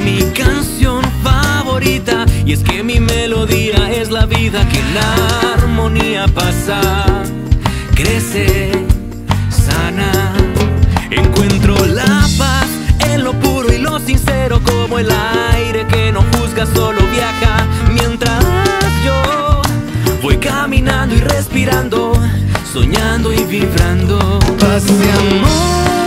mi canción favorita. Y es que mi melodía es la vida que en armonía pasa, crece, sana. Encuentro la paz en lo puro y lo sincero, como el aire que no juzga, solo viaja. Mientras yo voy caminando y respirando, soñando y vibrando. Paz y amor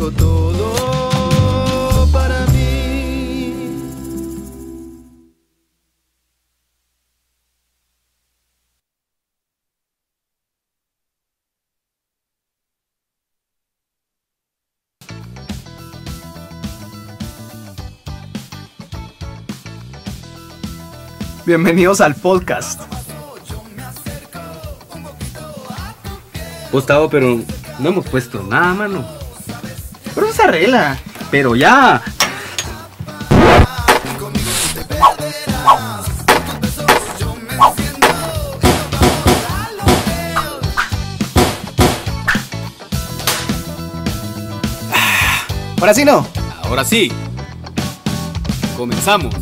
dijo todo para mí. Bienvenidos al podcast. Gustavo, pero no hemos puesto nada, mano. Pero eso se arregla. Pero ya. Ahora sí no. Ahora sí. Comenzamos.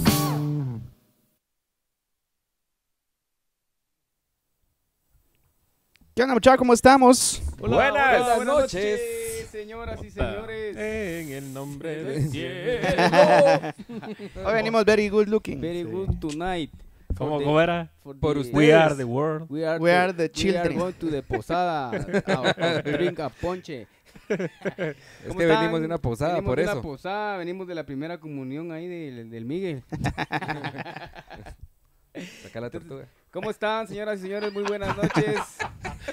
¿Qué onda, muchachos? ¿Cómo estamos? buenas, buenas noches, señoras y señores. En el nombre del cielo. Hoy venimos very good looking. Very good tonight. ¿Cómo, the- cómo era? for Por the- ustedes. We are the world. We are, We are the We children. are going to the posada. a- a drink a ponche. Es ¿Cómo que están? venimos de una posada, venimos por de eso. una posada, venimos de la primera comunión ahí del, del Miguel. Saca la tortuga. ¿Cómo están, señoras y señores? Muy buenas noches.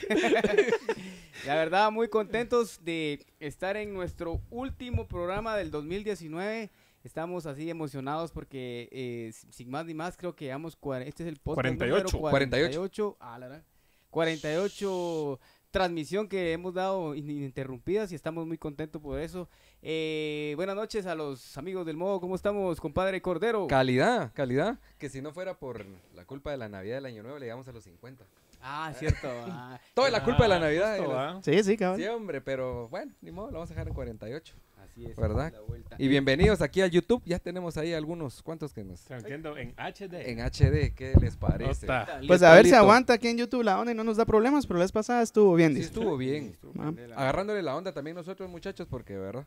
la verdad, muy contentos de estar en nuestro último programa del 2019. Estamos así emocionados porque, eh, sin más ni más, creo que llevamos... Este es el podcast número 48. 48. Ah, la verdad. 48 transmisión que hemos dado in- ininterrumpidas y estamos muy contentos por eso. Eh, buenas noches a los amigos del modo. ¿Cómo estamos, compadre Cordero? Calidad, calidad. Que si no fuera por la culpa de la Navidad del Año Nuevo, le llegamos a los 50. ah, cierto. ah. Toda la culpa de la Ah, Navidad. justo, de la- ¿va? Sí, sí, cabrón. Sí, hombre, pero bueno, ni modo, lo vamos a dejar en 48. Así es. ¿Verdad? Y bienvenidos aquí al YouTube. Ya tenemos ahí algunos, ¿cuántos que nos... Transmitiendo en HD. En HD, ¿qué les parece? Está. Pues a ver si aguanta aquí en YouTube la onda y no nos da problemas, pero la vez pasada estuvo bien. Sí, dice. estuvo bien. Ah. Agarrándole la onda también nosotros, muchachos, porque, ¿verdad?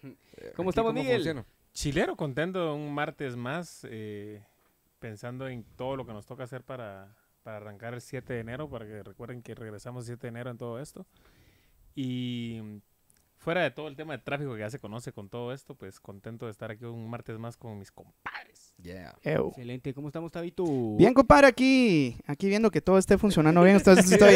¿Cómo aquí estamos, Miguel? funciona. Chilero, contento un martes más. eh, pensando en todo lo que nos toca hacer para, para arrancar el 7 de enero. Para que recuerden que regresamos el 7 de enero en todo esto. Y fuera de todo el tema de tráfico que ya se conoce con todo esto, pues contento de estar aquí un martes más con mis compadres. Yeah. Ew. Excelente, ¿cómo estamos, Tabito? Bien, compadre, aquí, aquí viendo que todo esté funcionando bien. Entonces estoy,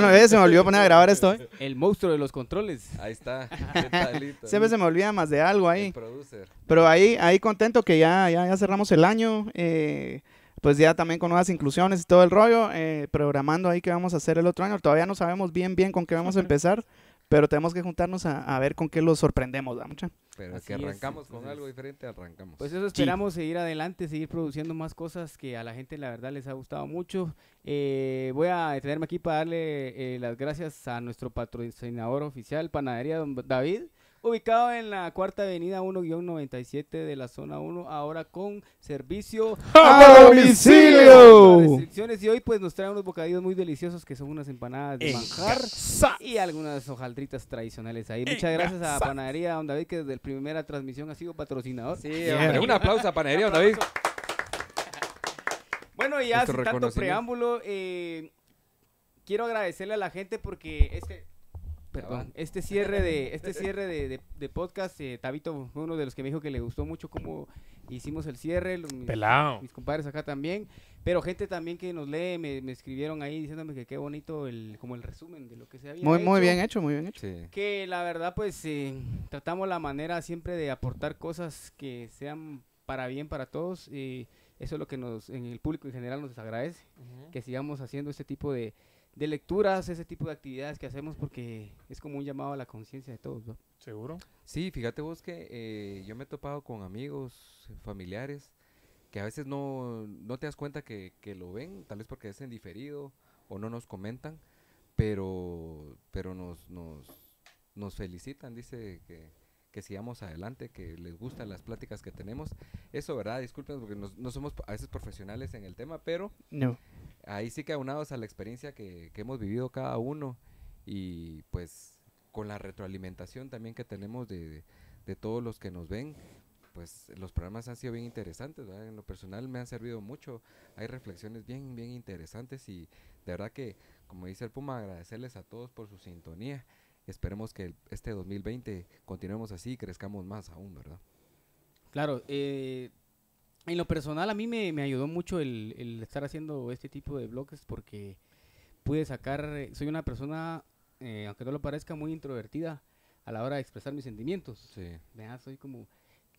no ves, se me olvidó poner a grabar esto. ¿eh? El monstruo de los controles. Ahí está. ¿Qué talito? Siempre se me olvida más de algo El ahí. producer. Pero ahí, ahí contento que ya, ya, ya cerramos el año. eh, pues ya también con nuevas inclusiones y todo el rollo. eh, programando ahí qué vamos a hacer el otro año. Todavía no sabemos bien, bien con qué vamos a empezar. Pero tenemos que juntarnos a, a ver con qué los sorprendemos, ¿verdad, mucha? Pero Así que es, arrancamos con entonces- algo diferente, arrancamos. Pues eso esperamos seguir adelante, seguir produciendo más cosas que a la gente la verdad les ha gustado mucho. Eh, voy a detenerme aquí para darle eh, las gracias a nuestro patrocinador oficial, Panadería Don David, ubicado en la cuarta avenida 1-97 de la zona 1, ahora con servicio ¡A domicilio! Restricciones y hoy pues nos traen unos bocadillos muy deliciosos que son unas empanadas de manjar y algunas hojaldritas tradicionales ahí. Muchas gracias a Panadería Don David que desde la primera transmisión ha sido patrocinador. Sí, hombre, un aplauso a Panadería, don David. Bueno, y ya sin tanto preámbulo, eh, quiero agradecerle a la gente porque este, perdón, este cierre de este cierre de, de- de podcast, eh, Tabito fue uno de los que me dijo que le gustó mucho cómo hicimos el cierre, los- mis, Pelado. mis compadres acá también, pero gente también que nos lee, me, me escribieron ahí diciéndome que qué bonito el como el resumen de lo que se había Muy, muy bien hecho, muy bien hecho. Sí. que la verdad pues eh, tratamos la manera siempre de aportar cosas que sean para bien para todos y eso es lo que nos en el público en general nos agradece que sigamos haciendo este tipo de, de lecturas ese tipo de actividades que hacemos porque es como un llamado a la conciencia de todos ¿no? ¿Seguro? Sí, fíjate vos que eh, yo me he topado con amigos, familiares, que a veces no, no te das cuenta que, que lo ven, tal vez porque es en diferido o no nos comentan, pero, pero nos, nos, nos felicitan, dice que, que sigamos adelante, que les gustan las pláticas que tenemos. Eso, ¿verdad? Disculpen porque nos- no somos a veces profesionales en el tema, pero No. Ahí sí que aunados a la experiencia que, hemos vivido cada uno y pues con la retroalimentación también que tenemos de, de- de todos los que nos ven, pues los programas han sido bien interesantes, ¿verdad? en lo personal me han servido mucho, hay reflexiones bien, bien interesantes y de verdad que, como dice el Puma, agradecerles a todos por su sintonía. Esperemos que este 2020 continuemos así y crezcamos más aún, ¿verdad? claro eh, en lo personal a mí me, me ayudó mucho el, el estar haciendo este tipo de blogs porque pude sacar eh, soy una persona eh, aunque no lo parezca muy introvertida a la hora de expresar mis sentimientos Sí. Soy como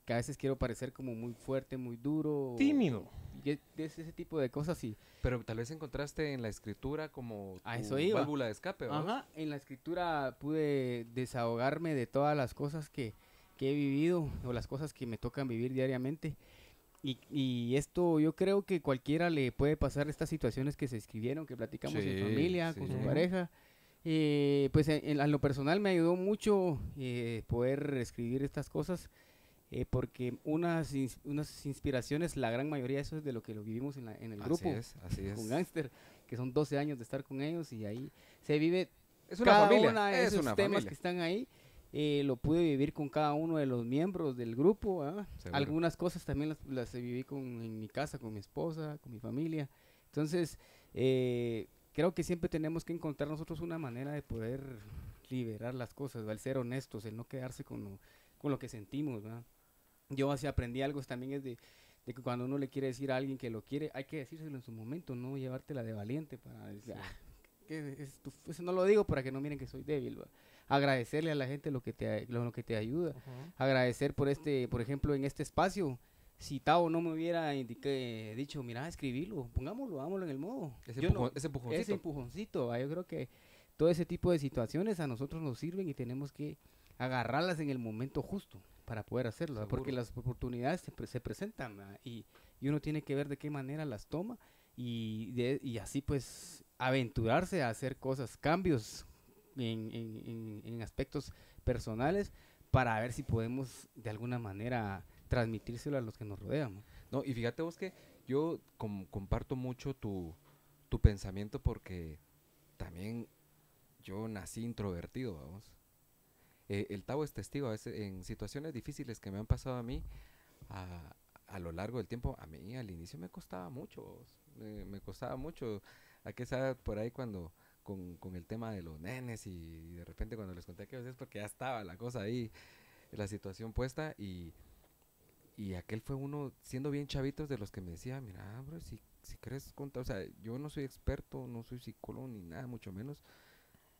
que a veces quiero parecer como muy fuerte, muy duro. Tímido. Y es, es ese tipo de cosas y Pero tal vez encontraste en la escritura como A tu eso iba. válvula de escape, ¿verdad? Ajá, en la escritura pude desahogarme de todas las cosas que, que he vivido o las cosas que me tocan vivir diariamente. Y, y esto yo creo que cualquiera le puede pasar estas situaciones que se escribieron, que platicamos Sí, en familia, con su sí. pareja. Eh, pues en, en- en lo personal me ayudó mucho eh, poder escribir estas cosas eh, porque unas, unas inspiraciones, la gran mayoría de eso es de lo que lo vivimos en, la- en el Así grupo es, así es. con Gangster, que son 12 años de estar con ellos y ahí se vive Es una cada familia, una de es esos una temas familia. que están ahí. Eh, lo pude vivir con cada uno de los miembros del grupo. ¿ah? Algunas cosas también las, las viví con, en mi casa, con mi esposa, con mi familia. Entonces, eh, creo que siempre tenemos que encontrar nosotros una manera de poder liberar las cosas, ¿va? el ser honestos, el no quedarse con lo, con lo que sentimos. ¿va? Yo así aprendí algo también es de, de que cuando uno le quiere decir a alguien que lo quiere, hay que decírselo en su momento, no llevártela de valiente para decir, "Ah, que es tu- eso no lo digo para que no miren que soy débil. ¿va? Agradecerle a la gente lo que te, lo, lo que te ayuda. Agradecer por este, por ejemplo, en este espacio. Si Tao no me hubiera indique- dicho, mira, escribilo, pongámoslo, hagámoslo en el modo. Ese, Yo no- ese empujoncito. ese empujoncito, ¿va? yo creo que todo ese tipo de situaciones a nosotros nos sirven y tenemos que agarrarlas en el momento justo para poder hacerlo, ¿va? porque las oportunidades se, pre- se presentan ¿va? y, y uno tiene que ver de qué manera las toma y, de- y así pues aventurarse a hacer cosas, cambios en, aspectos personales para ver si podemos de alguna manera transmitírselo a los que nos rodean. ¿no? Y fíjate vos que yo com- comparto mucho tu, tu pensamiento porque también yo nací introvertido, vamos. Eh, el Tavo es testigo a veces en situaciones difíciles que me han pasado a mí a, a lo largo del tiempo. A mí al inicio me costaba mucho, me, costaba mucho. ¿A qué sabe por ahí cuando con, con el tema de los nenes y de repente cuando les conté que es porque ya estaba la cosa ahí, la situación puesta y y aquel fue uno, siendo bien chavitos, de los que me decía, mira, bro, si, si quieres contar, o sea, yo no soy experto, no soy psicólogo ni nada, mucho menos,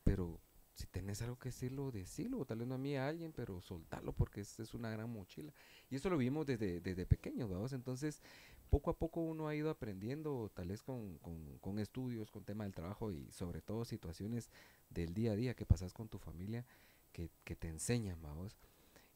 pero si tenés algo que decirlo, decirlo, tal vez no a mí, a alguien, pero soltarlo, porque es, es una gran mochila. Y eso lo vimos desde, desde pequeños, ¿vamos? Entonces, poco a poco uno ha ido aprendiendo, tal vez con, con, estudios, con tema del trabajo y sobre todo situaciones del día a día que pasas con tu familia que, te enseñan, ¿vamos?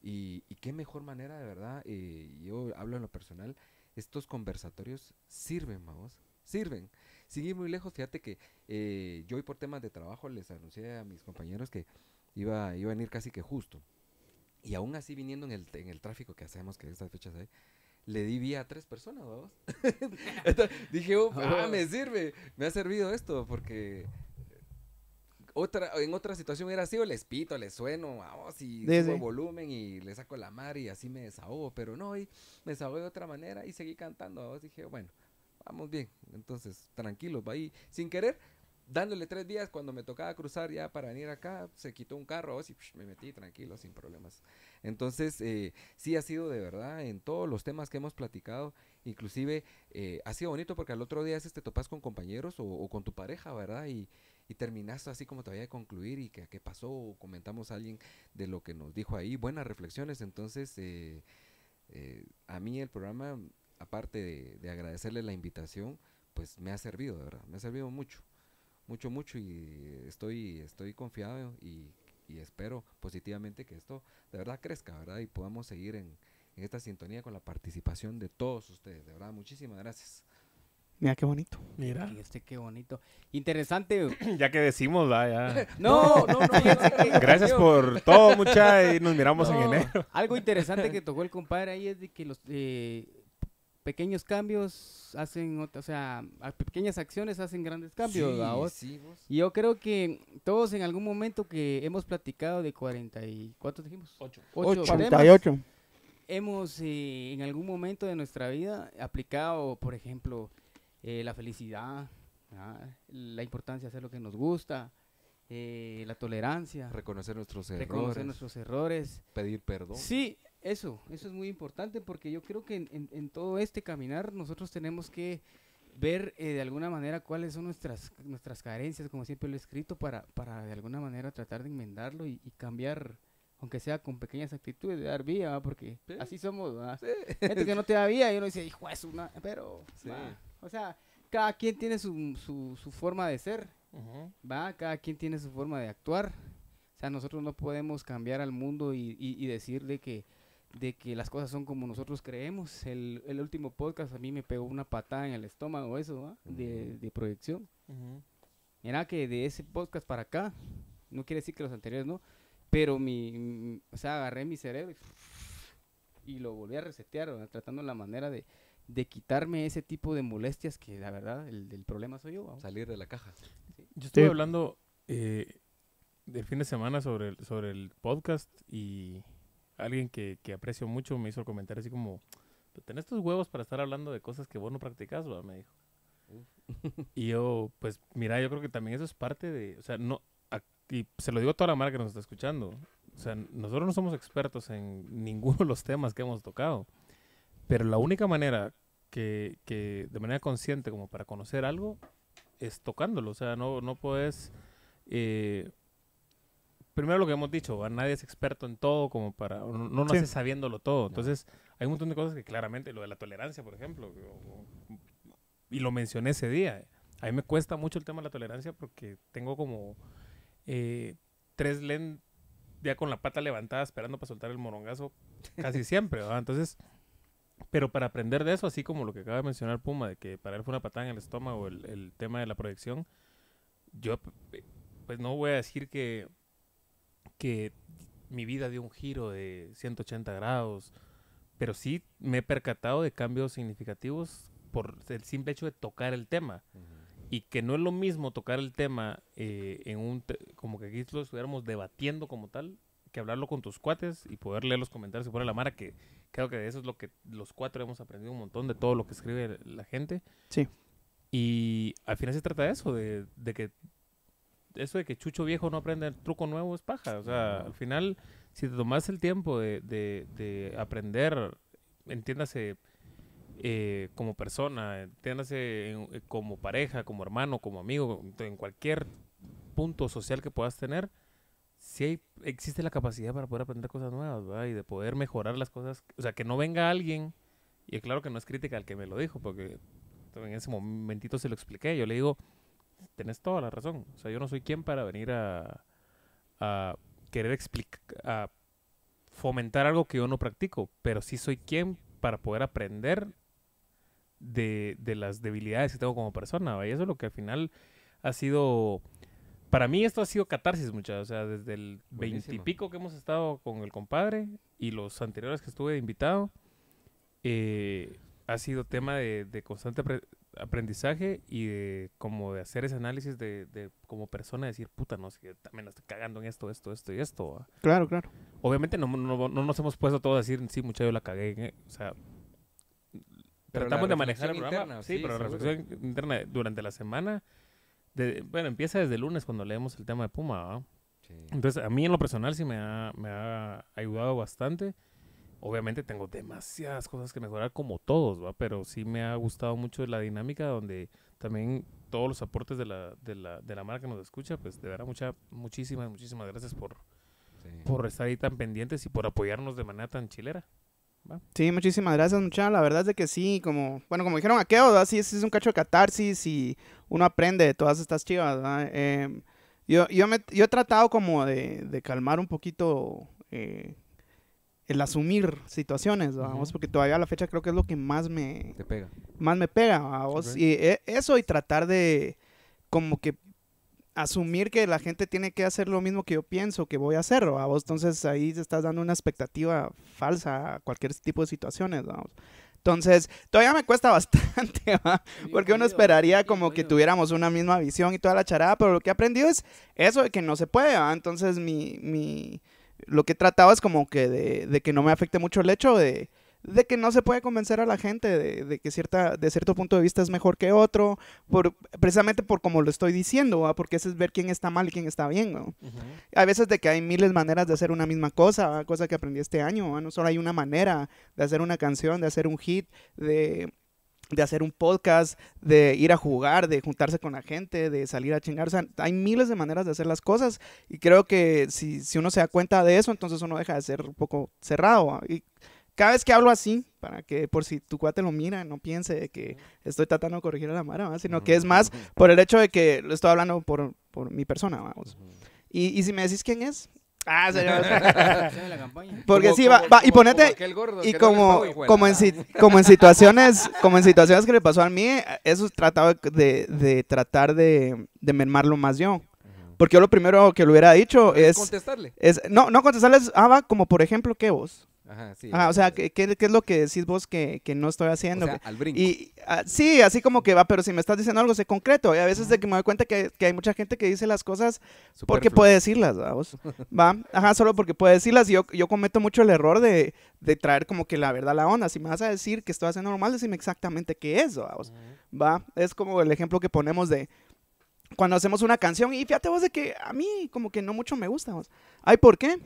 Y, qué mejor manera, de verdad, eh, yo hablo en lo personal, estos conversatorios sirven, vamos, sirven. Seguí muy lejos, fíjate que eh, yo hoy por temas de trabajo les anuncié a mis compañeros que iba, iba a venir casi que justo. Y aún así viniendo en el, en el tráfico que hacemos, que estas fechas hay, le di vía a tres personas, vamos. Entonces, dije, "Oh, ah, me sirve, me ha servido esto, porque otra, en otra situación hubiera sido les pito, les sueno, vamos, y Sí, subo sí. volumen y le saco la mar y así me desahogo, pero no, y me desahogué de otra manera y seguí cantando, vamos, dije, bueno, vamos bien, entonces, tranquilos, va ahí, sin querer, dándole tres días cuando me tocaba cruzar ya para venir acá, se quitó un carro, vamos, y psh, me metí tranquilo, sin problemas. Entonces, eh, sí ha sido de verdad en todos los temas que hemos platicado, inclusive eh, ha sido bonito porque al otro día es te topas con compañeros o, con tu pareja, ¿verdad? Y, y terminas así como te vaya a concluir y qué pasó, o comentamos a alguien de lo que nos dijo ahí, buenas reflexiones, entonces eh, eh, a mí el programa, aparte de, de agradecerle la invitación, pues me ha servido, de verdad, me ha servido mucho, mucho, mucho y estoy, estoy confiado y, y espero positivamente que esto de verdad crezca, ¿verdad? Y podamos seguir en, en esta sintonía con la participación de todos ustedes, de verdad, muchísimas gracias. Mira qué bonito. Mira, Y Este, qué bonito. Interesante. ya que decimos, ya. No, no, no. que- Gracias por todo, mucha, y nos miramos en No, enero. Algo interesante que tocó el compadre ahí es de que los eh, pequeños cambios hacen, o sea, a- pequeñas acciones hacen grandes cambios. Sí, ¿va vos? sí, vos. Y yo creo que todos en algún momento que hemos platicado de 40 y... ¿Cuántos dijimos? Ocho. Ocho temas, 88. hemos eh, en algún momento de nuestra vida aplicado, por ejemplo, eh, la felicidad, la importancia de hacer lo que nos gusta, eh, la tolerancia, Reconocer nuestros reconocer errores, nuestros errores. pedir perdón. Sí, eso, eso es muy importante porque yo creo que en, en- en todo este caminar nosotros tenemos que ver eh, de alguna manera cuáles son nuestras, nuestras carencias, como siempre lo he escrito, para, para de alguna manera tratar de enmendarlo y, y cambiar, aunque sea con pequeñas actitudes, de dar vía, ¿va? porque Sí. así somos. Sí. Gente que no te da vía y uno dice, hijo es una, pero, Sí. o sea, cada quien tiene su, su, su forma de ser. Va, cada quien tiene su forma de actuar. O sea, nosotros no podemos cambiar al mundo y, y, y decir de que, de que las cosas son como nosotros creemos. El, el último podcast a mí me pegó una patada en el estómago, eso, ¿va? de, de proyección. Ujú. Mira que de ese podcast para acá, no quiere decir que los anteriores no, pero mi, mi- o sea, agarré mi cerebro y, y lo volví a resetear, ¿va? tratando la manera de, de quitarme ese tipo de molestias que la verdad el, el problema soy yo. ¿va? Salir de la caja. Yo estuve Sí. hablando eh, del fin de semana sobre el, sobre el podcast y alguien que, que aprecio mucho me hizo el comentario así como, "Pero tenés tus huevos para estar hablando de cosas que vos no practicas, ¿va?", me dijo. y yo, pues, mira, yo creo que también eso es parte de, o sea, no, a- y se lo digo a toda la marca que nos está escuchando, o sea, nosotros no somos expertos en ninguno de los temas que hemos tocado, pero la única manera que, que de manera consciente como para conocer algo es tocándolo, o sea, no, no puedes... eh, primero lo que hemos dicho, ¿va? nadie es experto en todo como para... No, no Sí. nace sabiéndolo todo. Entonces, hay un montón de cosas que claramente, lo de la tolerancia, por ejemplo, y lo mencioné ese día. A mí me cuesta mucho el tema de la tolerancia porque tengo como eh, tres len ya con la pata levantada esperando para soltar el morongazo casi siempre, ¿va? Entonces, pero para aprender de eso, así como lo que acaba de mencionar Puma, de que para él fue una patada en el estómago el, el tema de la proyección, yo p- pues no voy a decir que, que mi vida dio un giro de 180 grados, pero sí me he percatado de cambios significativos por el simple hecho de tocar el tema. Y que no es lo mismo tocar el tema eh, en un te- como que aquí lo estuviéramos debatiendo como tal, que hablarlo con tus cuates y poder leer los comentarios que pone la Mara, que creo que de eso es lo que los cuatro hemos aprendido un montón de todo lo que escribe la gente. Sí. Y al final se trata de eso, de, de que eso de que Chucho Viejo no aprende el truco nuevo es paja. O sea, al final, si te tomas el tiempo de, de, de aprender, entiéndase, eh, como persona, entiéndase en- eh, como pareja, como hermano, como amigo, en cualquier punto social que puedas tener, si hay, existe la capacidad para poder aprender cosas nuevas, ¿verdad? Y de poder mejorar las cosas. O sea, que no venga alguien, y claro que no es crítica al que me lo dijo, porque en ese momentito se lo expliqué. Yo le digo, tenés toda la razón. O sea, yo no soy quien para venir a, a querer explicar, a fomentar algo que yo no practico, pero sí soy quien para poder aprender de, de las debilidades que tengo como persona. ¿va? Y eso es lo que al final ha sido... Para mí esto ha sido catarsis, muchachos. O sea, desde el veintipico que hemos estado con el compadre y los anteriores que estuve invitado, eh, ha sido tema de, de constante aprendizaje y de como de hacer ese análisis de, de como persona, decir, puta, no, que también la estoy cagando en esto, esto, esto y esto. ¿va?". Claro, claro. Obviamente no, no, no nos hemos puesto todos a decir, sí, muchacho, yo la cagué. eh", O sea, Pero tratamos de manejar el programa. interna, sí, sí, pero la seguro. reflexión interna durante la semana. de- bueno, empieza desde el lunes cuando leemos el tema de Puma. ¿va? Sí. Entonces, a mí en lo personal sí me ha, me ha ayudado bastante. Obviamente tengo demasiadas cosas que mejorar como todos, ¿va? Pero sí me ha gustado mucho la dinámica donde también todos los aportes de la, de la, de la marca que nos escucha, pues de verdad mucha, muchísimas, muchísimas gracias por, Sí. por estar ahí tan pendientes y por apoyarnos de manera tan chilera. Sí, muchísimas gracias, muchachos. La verdad es de que sí, como, bueno, como dijeron aquellos, ¿verdad? sí, sí es un cacho de catarsis y uno aprende de todas estas chivas, ¿verdad? Em, yo, yo, me, yo he tratado como de, de calmar un poquito eh, el asumir situaciones, vamos, porque todavía a la fecha creo que es lo que más me, Te pega. más me pega, vamos. Ok. Y e- eso y tratar de como que asumir que la gente tiene que hacer lo mismo que yo pienso que voy a hacer, vamos. Entonces ahí te estás dando una expectativa falsa a cualquier tipo de situaciones, vamos. Entonces, todavía me cuesta bastante, ¿va? porque uno esperaría como que tuviéramos una misma visión y toda la charada, pero lo que he aprendido es eso de que no se puede, ¿va? Entonces, mi, mi, lo que he tratado es como que de, de que no me afecte mucho el hecho de, de que no se puede convencer a la gente de, de que cierta, de cierto punto de vista es mejor que otro, por, precisamente por como lo estoy diciendo, ¿va? porque ese es ver quién está mal y quién está bien, ¿no? Hay veces de que hay miles de maneras de hacer una misma cosa, ¿va? cosa que aprendí este año, ¿va? no solo hay una manera de hacer una canción, de hacer un hit, de de hacer un podcast, de ir a jugar, de juntarse con la gente, de salir a chingar. O sea, hay miles de maneras de hacer las cosas y creo que si, si uno se da cuenta de eso, entonces uno deja de ser un poco cerrado. Y cada vez que hablo así, para que por si tu cuate lo mira, no piense de que estoy tratando de corregir a la mara, ¿va? sino que es más por el hecho de que lo estoy hablando por, por mi persona, vamos. Y, y si me decís quién es, ah, señor. la campaña. Porque Como- sí, va, como- va, y ponete, como aquel gordo y no como, como, en, si- como en situaciones como en situaciones que le pasó a mí, eso trataba de, de tratar de, de mermarlo más yo. Porque yo lo primero que le hubiera dicho Es es, contestarle. es no, no contestarles, ah, va, como por ejemplo, ¿qué vos? Ajá, sí. Ajá, o sea, ¿qué, qué, es lo que decís vos que, que no estoy O haciendo? sea, al brinco. Y ah, sí, así como que va, pero si me estás diciendo algo, sé concreto. Y a veces de que me doy cuenta que, que hay mucha gente que dice las cosas porque Superfluo. puede decirlas, vamos. Va, ajá, solo porque puede decirlas. Y yo, yo cometo mucho el error de, de traer como que la verdad a la onda. Si me vas a decir que estoy haciendo normal, decime exactamente qué es, vamos. Va, es como el ejemplo que ponemos de cuando hacemos una canción. Y fíjate vos de que a mí como que no mucho me gusta, vos. Ay, ¿por qué?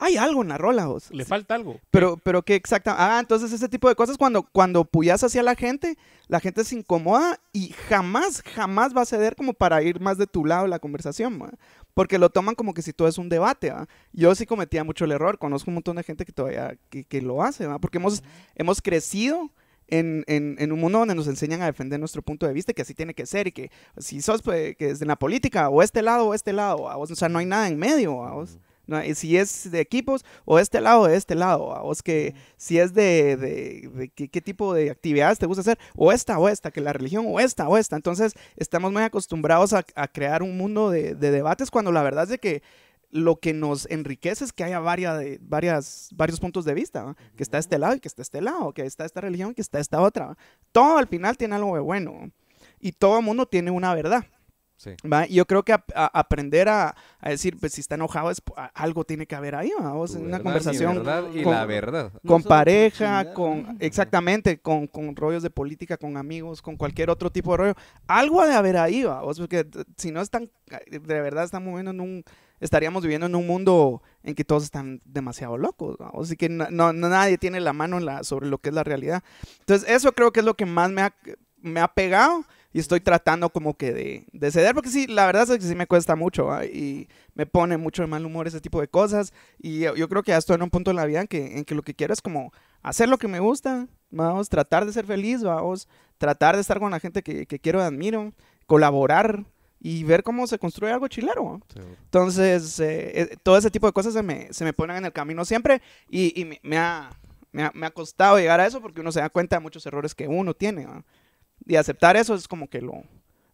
Hay algo en la rola, vos. Le falta algo. Pero, pero qué exacta. Ah, entonces ese tipo de cosas cuando, cuando puyas hacia la gente, la gente se incomoda y jamás, jamás va a ceder como para ir más de tu lado la conversación, ¿va? Porque lo toman como que si todo es un debate, ¿va? Yo sí cometía mucho el error, conozco un montón de gente que todavía, que, que lo hace, ¿va? Porque hemos, hemos crecido en, en, en un mundo donde nos enseñan a defender nuestro punto de vista, que así tiene que ser, y que si sos, pues, que es en la política, o este lado o este lado, ¿va? o sea, no hay nada en medio. No, y si es de equipos, o este lado o de este lado, ¿va? vos que si es de, de, de qué, qué tipo de actividades te gusta hacer, o esta o esta, que la religión, o esta o esta. Entonces, estamos muy acostumbrados a, a crear un mundo de, de debates cuando la verdad es de que lo que nos enriquece es que haya varias, varias, varios puntos de vista, que está este lado y que está este lado, que está esta religión y que está esta otra. Todo al final tiene algo de bueno y todo el mundo tiene una verdad. Sí. yo creo que ap- a- aprender a, a decir, pues si está enojado, es, a- algo tiene que haber ahí, ¿va? Vos Tu en una conversación y con- la verdad. No con por pareja, con exactamente, con, con rollos de política, con amigos, con cualquier otro tipo de rollo. Algo ha de haber ahí, ¿va? vos, porque si no están, de verdad estamos viviendo en un, estaríamos viviendo en un mundo en que todos están demasiado locos, ¿va? así que no, no- no- nadie tiene la mano en la, sobre lo que es la realidad. Entonces eso creo que es lo que más me ha, me ha pegado y estoy tratando como que de, de ceder, porque sí, la verdad es que sí me cuesta mucho y me pone mucho de mal humor ese tipo de cosas y yo, yo creo que ya estoy en un punto en la vida en que, en que lo que quiero es como hacer lo que me gusta, vamos, tratar de ser feliz, vamos, tratar de estar con la gente que, que quiero y admiro, colaborar, y ver cómo se construye algo chilero. Entonces, eh, eh, todo ese tipo de cosas se me, se me ponen en el camino siempre y, y me, me ha, me, ha, me ha costado llegar a eso porque uno se da cuenta de muchos errores que uno tiene. ¿va? Y aceptar eso es como que lo,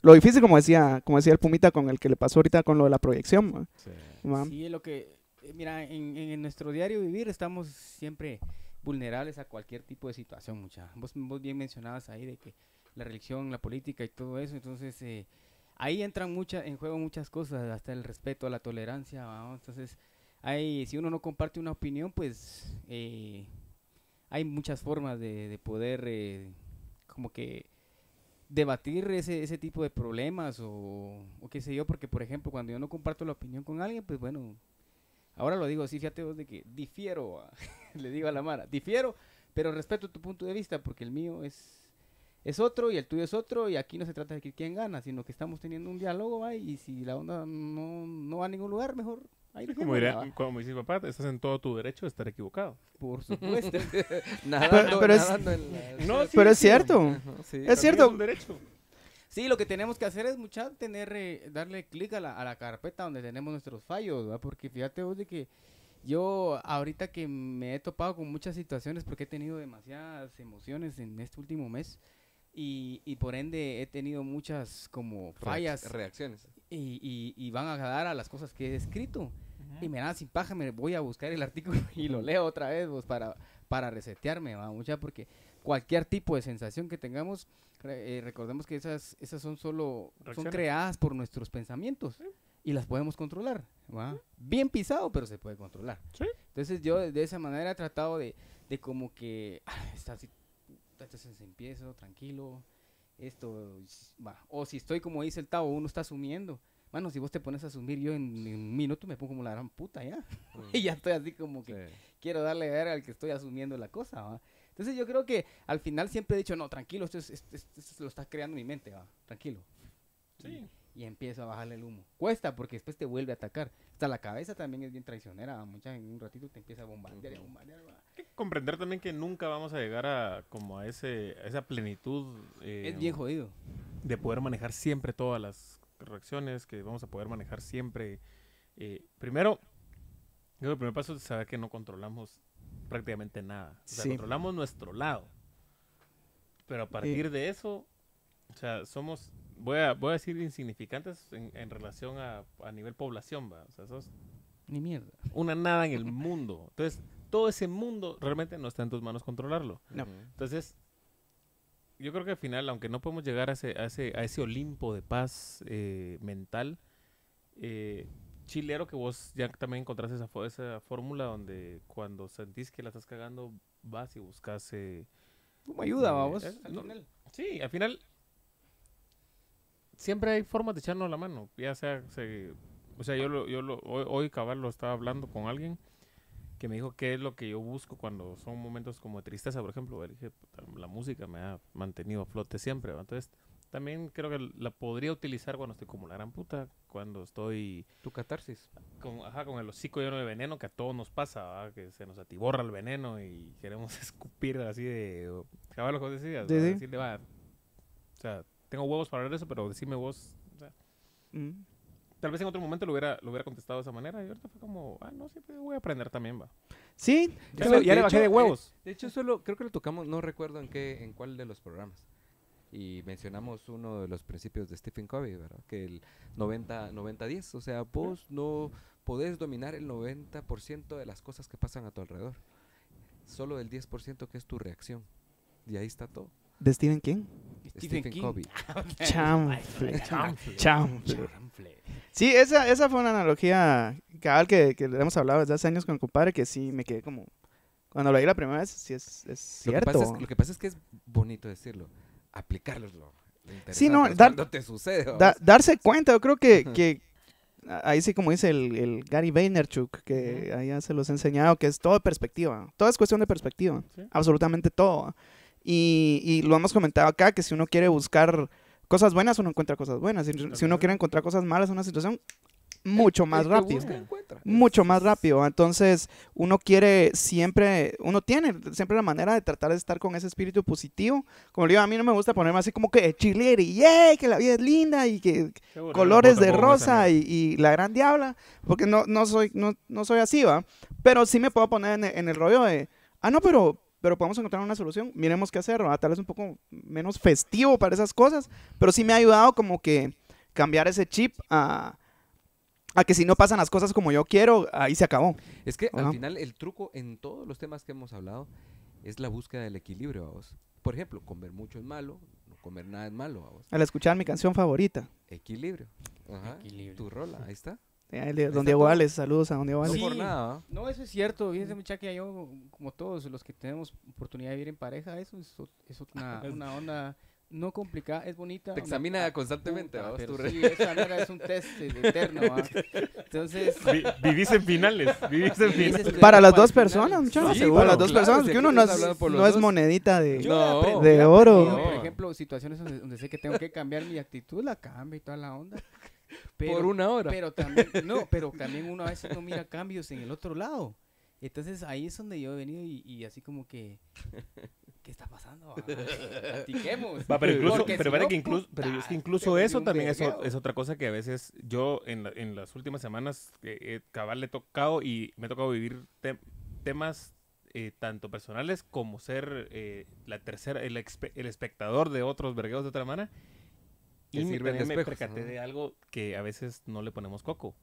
lo difícil, como decía, como decía el Pumita con el que le pasó ahorita con lo de la proyección. ¿va? ¿Va? Sí, es lo que, eh, mira, en, en nuestro diario vivir estamos siempre vulnerables a cualquier tipo de situación, mucha. Vos, vos bien mencionabas ahí de que la religión, la política y todo eso, entonces eh, ahí entran mucha, en juego muchas cosas, hasta el respeto, la tolerancia, entonces hay, si uno no comparte una opinión, pues eh, hay muchas formas de, de poder eh, como que debatir ese, ese tipo de problemas o, qué sé yo, porque por ejemplo cuando yo no comparto la opinión con alguien, pues bueno, ahora lo digo así, fíjate vos de que difiero, le digo a la Mara, difiero, pero respeto tu punto de vista porque el mío es, es otro y el tuyo es otro y aquí no se trata de que quién gana, sino que estamos teniendo un diálogo y si la onda no, no va a ningún lugar, mejor ahí Como, diría, como dice mi papá, estás en todo tu derecho de estar equivocado. Por supuesto. nadando, pero No, sí, Pero es cierto. Sí. Es cierto. un derecho. Sí, lo que tenemos que hacer es mucha tener, eh, darle clic a la, a la carpeta donde tenemos nuestros fallos. Porque fíjate vos de que yo ahorita que me he topado con muchas situaciones porque he tenido demasiadas emociones en este último mes y, y por ende he tenido muchas como fallas Reacciones. y, y, y van a dar a las cosas que he escrito. Y me da sin paja, me voy a buscar el artículo y lo leo otra vez pues, para, para resetearme, ¿va? mucha porque cualquier tipo de sensación que tengamos, eh, recordemos que esas, esas son solo, son creadas por nuestros pensamientos y las podemos controlar, ¿va? Bien pisado, pero se puede controlar. Sí. Entonces yo de esa manera he tratado de, de como que, ah, está así, empiezo tranquilo, esto, va. O si estoy como dice el Tavo, uno está asumiendo. Mano, si vos te pones a asumir, yo en, en un minuto me pongo como la gran puta ya. y ya estoy así como que Sí. quiero darle a ver al que estoy asumiendo la cosa, ¿va? Entonces yo creo que al final siempre he dicho, no, tranquilo, esto, es, esto, esto- esto lo está creando mi mente, ¿va? Tranquilo. Sí. Y, y empiezo a bajarle el humo. Cuesta porque después te vuelve a atacar. Hasta la cabeza también es bien traicionera, ¿va? Mucha en un ratito te empieza a bombardear y a bombardear, ¿va? Hay que comprender también que nunca vamos a llegar a como a ese a esa plenitud eh, Es bien jodido. de poder manejar siempre todas las reacciones, que vamos a poder manejar siempre. eh, primero, el primer paso es saber que no controlamos prácticamente nada. O sea, Sí. controlamos nuestro lado. Pero a partir de eso, o sea, somos, voy a, voy a decir insignificantes en, en relación a, a nivel población, ¿va? O sea, sos Ni mierda. una nada en el mundo. Entonces, todo ese mundo realmente no está en tus manos controlarlo. No. Entonces, yo creo que al final, aunque no podemos llegar a ese, a ese, a ese Olimpo de paz eh, mental, eh, chilero que vos ya también encontraste esa, esa fórmula donde cuando sentís que la estás cagando, vas y buscas... eh, ¿Cómo ayuda, Eh, vamos? es- al no- final? Sí, al final siempre hay formas de echarnos la mano. Ya sea, se- o sea, yo, lo, yo lo, hoy, hoy cabal lo estaba hablando con alguien que me dijo qué es lo que yo busco cuando son momentos como de tristeza, por ejemplo. Dije, "Puta, la música me ha mantenido a flote siempre. ¿va? Entonces, también creo que la podría utilizar cuando estoy como la gran puta, cuando estoy Tu catarsis. con, ajá, con el hocico lleno de veneno, que a todos nos pasa, ¿va? que se nos atiborra el veneno y queremos escupir así de... Cabal, lo que decías, sí. decirle, va, o sea, tengo huevos para hablar de eso, pero decime vos, o sea, Mm. Tal vez en otro momento lo hubiera, lo hubiera contestado de esa manera y ahorita fue como, ah, no, sí, pues, voy a aprender también, va. Sí, Ya, le, ya de le bajé hecho, de eh, huevos. De hecho, solo creo que lo tocamos, no recuerdo en qué, en cuál de los programas. Y mencionamos uno de los principios de Stephen Covey, ¿verdad? Que el 90 90-10, o sea, vos no podés dominar el 90% de las cosas que pasan a tu alrededor. Solo el 10% que es tu reacción. Y ahí está todo. ¿De Stephen King? Stephen King. Covey. Chanfle. Chanfle. Chanfle. Chanfle. Sí, esa, esa fue una analogía cabal que, que le hemos hablado desde hace años con el compadre, que sí me quedé como... Cuando lo oí la primera vez, sí es, es Lo que, cierto. pasa es, lo que pasa es que es bonito decirlo. Aplicarlo Sí, no, dar- cuando te sucede. Da- darse cuenta, yo creo que, que ahí sí como dice el, el Gary Vaynerchuk, que ahí ya se los he enseñado, que es todo perspectiva, todo es cuestión de perspectiva, Sí. absolutamente todo. Y, y lo hemos comentado acá, que si uno quiere buscar cosas buenas, uno encuentra cosas buenas, si, si uno quiere encontrar cosas malas en una situación, mucho más El rápido. busca. Mucho más rápido. Entonces, uno quiere siempre, uno tiene siempre la manera de tratar de estar con ese espíritu positivo. Como le digo, a mí no me gusta ponerme así como que chilere y ¡yay! que la vida es linda y que Seguro, colores de rosa y, y la gran diabla, porque no, no, soy, no, no soy así, ¿va? Pero sí me puedo poner en, en el rollo de, ah, no, pero, pero podemos encontrar una solución, miremos qué hacer, ¿va? Tal vez un poco menos festivo para esas cosas, pero sí me ha ayudado como que cambiar ese chip a, a que si no pasan las cosas como yo quiero, ahí se acabó. Es que Ajá. al final el truco en todos los temas que hemos hablado es la búsqueda del equilibrio, vamos. Por ejemplo, comer mucho es malo, no comer nada es malo, vamos. Al escuchar mi canción favorita, Equilibrio. Ajá. Equilibrio. Tu rola, ahí está. Eh, Don Diego todo. Ales, saludos a Don Diego No Ales. Sí. por nada, ¿va? No, eso es cierto. Fíjense, muchacha, yo, como todos los que tenemos oportunidad de vivir en pareja, eso es, es una, una onda no complicada, es bonita. Te examina constantemente, puta, pero tu re- sí, esa mierda es un test eterno, ¿va? Entonces, Vi- vivís en finales, vivís en finales. Para las dos personas, muchachos. Sí, para las dos claro, personas, que uno no es, no monedita de... No, oro. aprendido, Por ejemplo, situaciones donde, donde sé que tengo que cambiar mi actitud, la cambio y toda la onda. Pero, por una hora. Pero también, no, pero también uno a veces no mira cambios en el otro lado. Entonces ahí es donde yo he venido y, y así como que, ¿qué está pasando? Platiquemos. Va, pero incluso, pero, si no, que incluso, pero es que incluso eso también es, es otra cosa que a veces yo en, la- en las últimas semanas eh, eh, cabal le he tocado y me ha tocado vivir te- temas eh, tanto personales como ser eh, la tercera, el, el espectador de otros vergueos de otra manera. Que Y sirven de también me espejos, percaté ajá. de algo que a veces no le ponemos coco.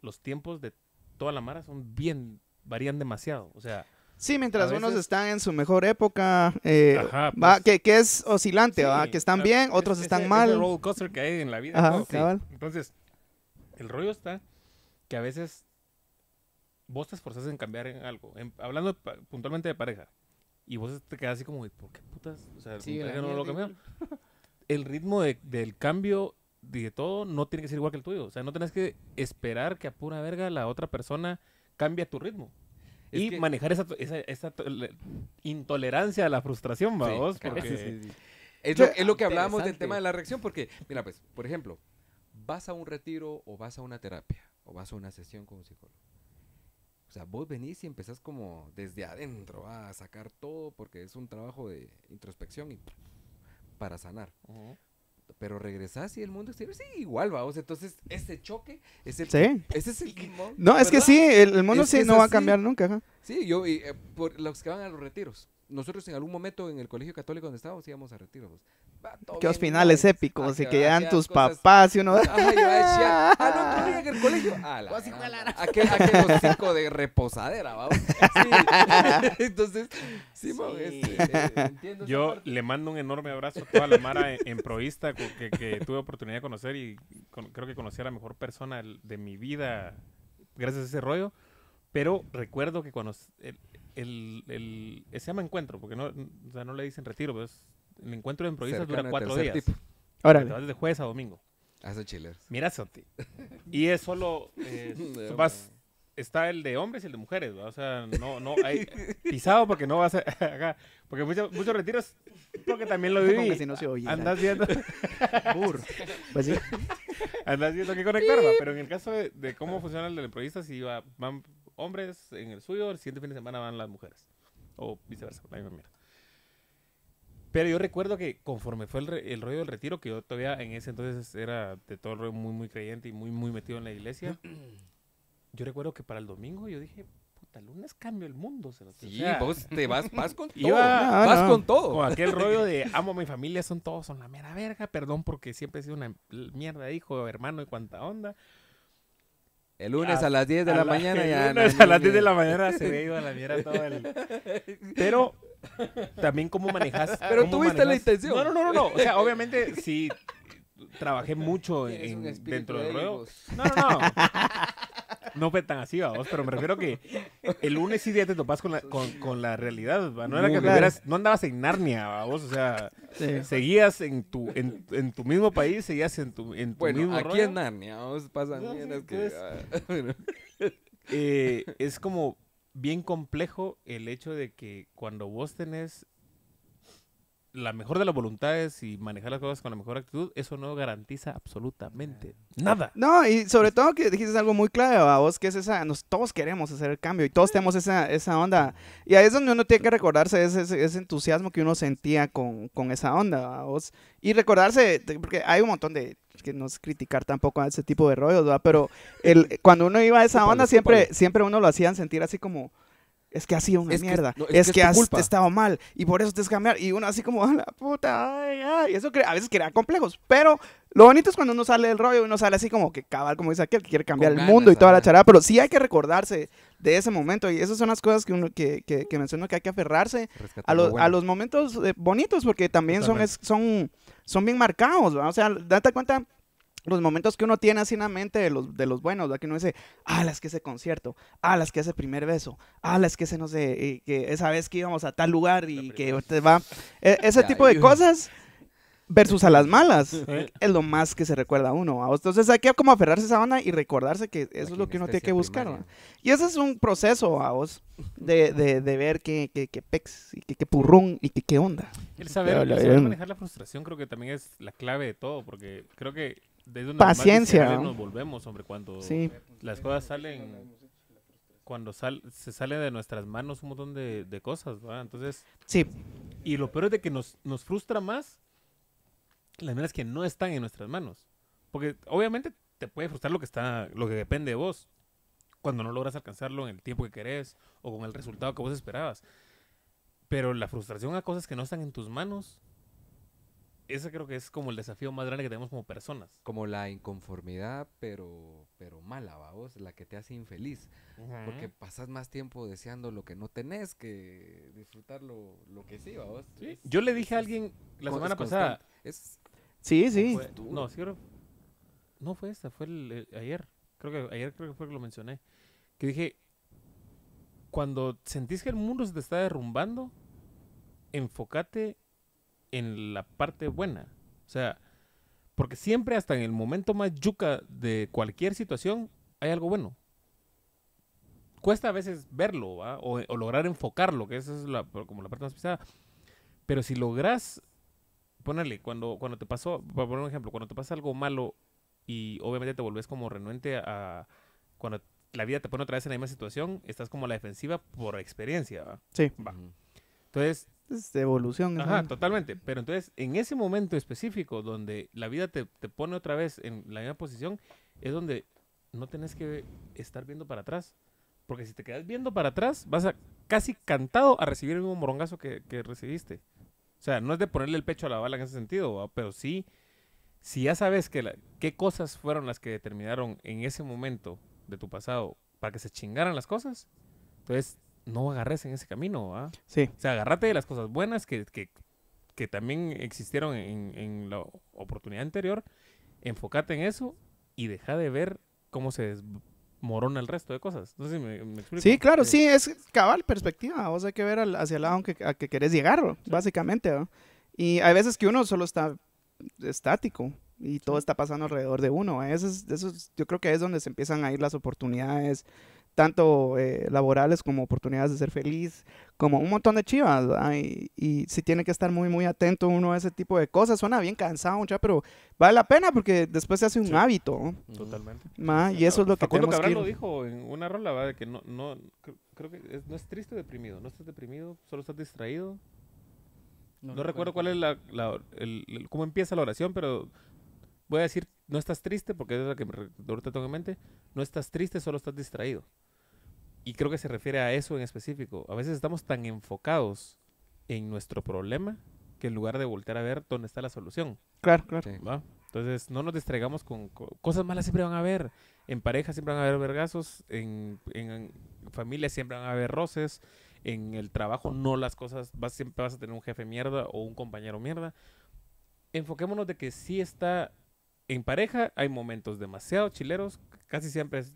Los tiempos de toda la mara son bien, varían demasiado. O sea, Sí, mientras A unos veces- están en su mejor época, eh, Ajá, va, pues. que, que es oscilante, ¿va? Sí, que están bien, es- otros ese- están ese mal. roller coaster que hay en la vida. Ajá, todo. cabal. Entonces, el rollo está que a veces vos te esforzas en cambiar en algo, en- hablando de puntualmente de pareja, y vos te quedas así como, ¿por qué putas? O sea, Sí, no lo cambió. El ritmo de- del cambio de todo no tiene que ser igual que el tuyo. O sea, no tenés que esperar que a pura verga la otra persona cambie a tu ritmo. Es y que- manejar esa, esa, esa to- le- intolerancia a la frustración, Sí, vamos, cabal. porque... Sí, sí, sí. Es Sí, lo, es lo que hablábamos del tema de la reacción, porque, mira, pues, por ejemplo, vas a un retiro o vas a una terapia o vas a una sesión con un psicólogo. O sea, vos venís y empezás como desde adentro a sacar todo porque es un trabajo de introspección y para sanar. Pero regresás y el mundo exterior sí igual, vamos. Entonces, ese choque es el Sí. ese es el que- No, es que sí, el, el mundo Es sí no va a cambiar nunca. ajá. Sí, yo, y, eh, por los que van a los retiros. Nosotros en algún momento en el colegio católico donde estábamos íbamos a retiros. Pues. Que los bien, finales igual. épicos Ah, y que llegan quedan tus cosas- papás y uno... Ajá, y va a decir, ah, no, ¿tú en el colegio? Ah, la la gran- aquel, aquel hocico de reposadera, vamos. Sí. Entonces, Simón, Sí. este, eh, entiendo Yo le mando un enorme abrazo a toda la Mara en, en Proista que, que tuve oportunidad de conocer y con- creo que conocí a la mejor persona de mi vida gracias a ese rollo. Pero recuerdo que cuando el, el- el- se llama encuentro, porque no, o sea, no le dicen retiro, pero es- el encuentro en Proista Cercano dura cuatro días. tipo. Te Órale. vas de jueves a domingo. Hace chileros. Mira, Soti. Y es solo. eh, De vas, está el de hombres y el de mujeres, ¿va? o sea, no, no hay pisado porque no vas a, acá, porque muchos, muchos retiros, porque también lo viví. que si no se oye, Andas viendo, Burro. Pues sí. andas viendo que conectar, ¿va? pero en el caso de, de cómo funciona el del proyecto, si va, van hombres en el suyo, el siguiente fin de semana van las mujeres, o viceversa, la misma mierda. Pero yo recuerdo que conforme fue el, re- el rollo del retiro, que yo todavía en ese entonces era de todo el rollo muy, muy creyente y muy, muy metido en la iglesia, yo recuerdo que para el domingo yo dije, puta, el lunes cambio el mundo. cerote". O Sí, sea, vos te vas, vas con todo. Iba- Ah, vas no. con todo. Con aquel rollo de amo a mi familia, son todos, son la mera verga, perdón porque siempre he sido una mierda, hijo, hermano y cuánta onda. El lunes A- a las 10 de A la, mañana el ya. lunes no- a las 10 de la mañana se ve ido a la mierda todo el... Pero también cómo manejas... Pero cómo tuviste la intención. No, no, no, no, no. O sea, obviamente sí trabajé mucho en- dentro del hijos. No, no, no. No fue tan así, vamos, pero me refiero que el lunes sí ya te topas con la, con, con la realidad, ¿va? No era que tuvieras- no andabas en Narnia, vamos, o sea, Sí. seguías en tu, en, en tu mismo país, seguías en tu, en tu Bueno, mismo aquí rollo. en Narnia, vamos, pasan No, mierdas que. Eh, es como bien complejo el hecho de que cuando vos tenés la mejor de las voluntades y manejar las cosas con la mejor actitud, eso no garantiza absolutamente nada. No, y sobre todo que dijiste algo muy clave, a vos, que es esa, nos, todos queremos hacer el cambio y todos tenemos esa, esa onda. Y ahí es donde uno tiene que recordarse ese, ese, ese entusiasmo que uno sentía con, con esa onda, ¿va vos. Y recordarse, porque hay un montón de, que no es criticar tampoco a ese tipo de rollos, ¿va? Pero el, cuando uno iba a esa onda, siempre, siempre uno lo hacían sentir así como... Es que ha sido una Es que- mierda. no, es, que, es tu has culpa. estado mal. Y por eso tienes que cambiar. Y uno así como, "A la puta, ay, ay". Y eso a veces crea complejos. Pero lo bonito es cuando uno sale del rollo, uno sale así como que cabal, como dice aquel, que quiere cambiar Con el mundo y toda la charada. Pero sí hay que recordarse de ese momento. Y esas son las cosas que uno que, que, que menciono que hay que aferrarse a, lo los- a los momentos eh, bonitos, porque también son, es- son, son bien marcados. ¿va? O sea, date cuenta los momentos que uno tiene así en la mente de los, de los buenos, ¿va? que uno dice, ah, las que ese concierto, ah, las que ese primer beso, ah, las que ese, no sé, eh, que esa vez que íbamos a tal lugar y que te va, e- ese Ya, tipo de cosas versus a las malas, Eh. es lo más que se recuerda a uno. ¿va? Entonces hay que como aferrarse a esa onda y recordarse que eso es lo que uno tiene que buscar. ¿va? Y ese es un proceso a vos de, de, de ver qué, qué, qué pex y qué, qué purrún y qué, qué onda. El saber, el saber manejar la frustración creo que también es la clave de todo, porque creo que Paciencia, ¿no? nos volvemos, hombre, cuando Sí. las cosas salen, cuando sal, se sale de nuestras manos un montón de, de cosas, ¿va? Entonces, Sí, y lo peor es de que nos, nos frustra más las maneras que no están en nuestras manos. Porque obviamente te puede frustrar lo que está, lo que depende de vos. Cuando no logras alcanzarlo en el tiempo que querés o con el resultado que vos esperabas. Pero la frustración a cosas que no están en tus manos, ese creo que es como el desafío más grande que tenemos como personas. Como la inconformidad, pero, pero mala, vos, la que te hace infeliz. Porque pasas más tiempo deseando lo que no tenés que disfrutar lo, lo que sí, vos. Sí. Yo le dije a alguien la Con- semana es pasada. Es, sí, sí. fue- no, sí, creo- no fue esta, fue el, el- ayer. Creo que ayer creo que fue que lo mencioné. Que dije, cuando sentís que el mundo se te está derrumbando, enfócate en la parte buena. O sea, porque siempre hasta en el momento más yuca de cualquier situación hay algo bueno. Cuesta a veces verlo, ¿va? O, o lograr enfocarlo, que esa es la, como la parte más pesada. Pero si logras ponerle, cuando, cuando te pasó, para poner un ejemplo, cuando te pasa algo malo y obviamente te volvés como renuente a, cuando la vida te pone otra vez en la misma situación, estás como a la defensiva por experiencia, ¿va? Sí. Va. ujú. Es evolución. ajá, ¿no? totalmente. Pero entonces, en ese momento específico donde la vida te, te pone otra vez en la misma posición, es donde no tenés que estar viendo para atrás. Porque si te quedas viendo para atrás, vas a casi cantado a recibir el mismo morongazo que, que recibiste. O sea, no es de ponerle el pecho a la bala en ese sentido, ¿va? pero sí, si ya sabes que la- qué cosas fueron las que determinaron en ese momento de tu pasado para que se chingaran las cosas, entonces no agarres en ese camino, ¿va? Sí. O sea, agárrate de las cosas buenas que, que, que también existieron en, en la oportunidad anterior, enfócate en eso y deja de ver cómo se desmorona el resto de cosas. No sé si me, me explico. Sí, claro, sí, es cabal perspectiva. Vos hay que ver al- hacia el lado que, a que querés llegar, ¿no? básicamente. ¿no? Y hay veces que uno solo está estático y todo está pasando alrededor de uno. Eso es, eso es- yo creo que es donde se empiezan a ir las oportunidades, tanto eh, laborales como oportunidades de ser feliz, como un montón de chivas. Y, y sí tiene que estar muy, muy atento uno a ese tipo de cosas. Suena bien cansado, mucha, pero vale la pena porque después se hace un Sí. hábito. Totalmente. Ma, y eso es lo que Facundo tenemos que Cabral ir. lo dijo en una rola, ¿va? De que no, no, cre- creo que es- no es triste o deprimido. No estás deprimido, solo estás distraído. No, recuerdo cuál es la, la- el- el- cómo empieza la oración, pero voy a decir, no estás triste, porque es la que ahorita tengo en mente. No estás triste, solo estás distraído. Y creo que se refiere a eso en específico. A veces estamos tan enfocados en nuestro problema que en lugar de voltear a ver dónde está la solución. Claro, claro. Sí. ¿va? Entonces, no nos distraigamos con, co- cosas malas, siempre van a haber. En pareja siempre van a haber vergazos, en, en familia siempre van a haber roces, en el trabajo no las cosas, vas, siempre vas a tener un jefe mierda o un compañero mierda. Enfoquémonos de que sí está en pareja, hay momentos demasiado chileros, casi siempre es,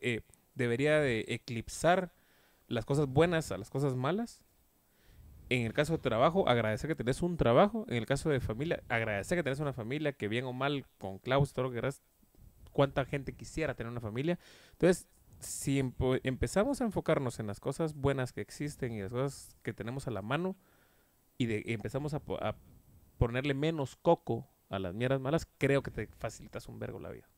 eh, debería de eclipsar las cosas buenas a las cosas malas. En el caso de trabajo, agradecer que tenés un trabajo. En el caso de familia, agradecer que tenés una familia que bien o mal, con Klaus, todo lo que quieras, cuánta gente quisiera tener una familia. Entonces, si empezamos a enfocarnos en las cosas buenas que existen y las cosas que tenemos a la mano y, empezamos a, a ponerle menos coco a las mierdas malas, creo que te facilitas un vergo la vida.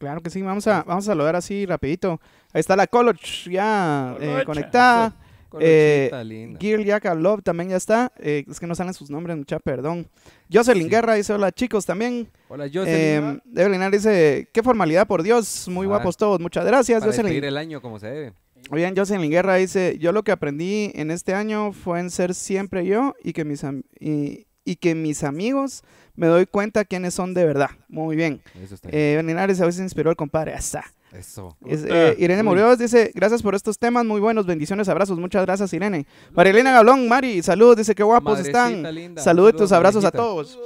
Claro que sí, vamos a, vamos a saludar así rapidito. Ahí está la Coloch ya eh, conectada. Eh. Gear Yaka Love también ya está. Eh, es que no salen sus nombres, mucha perdón. Jocelyn Sí. Guerra dice hola chicos también. Hola, Jocelyn. Eh, Evelyn dice, qué formalidad por Dios, muy Ah, guapos todos, muchas gracias para Jocelyn. el año como se debe. Oigan, Jocelyn Guerra dice, yo lo que aprendí en este año fue en ser siempre yo y que mis, am- y, y que mis amigos me doy cuenta quiénes son de verdad. Muy bien. Eso está bien. Eh, Evelyn Ares a veces inspiró el compadre. Hasta. Eso. Es, eh, Irene. Morioz dice, gracias por estos temas, muy buenos, bendiciones, abrazos, muchas gracias Irene. Marilena Gablón, Mari, saludos, dice qué guapos Madrecita están. linda, Saluditos, saludos, abrazos a todos.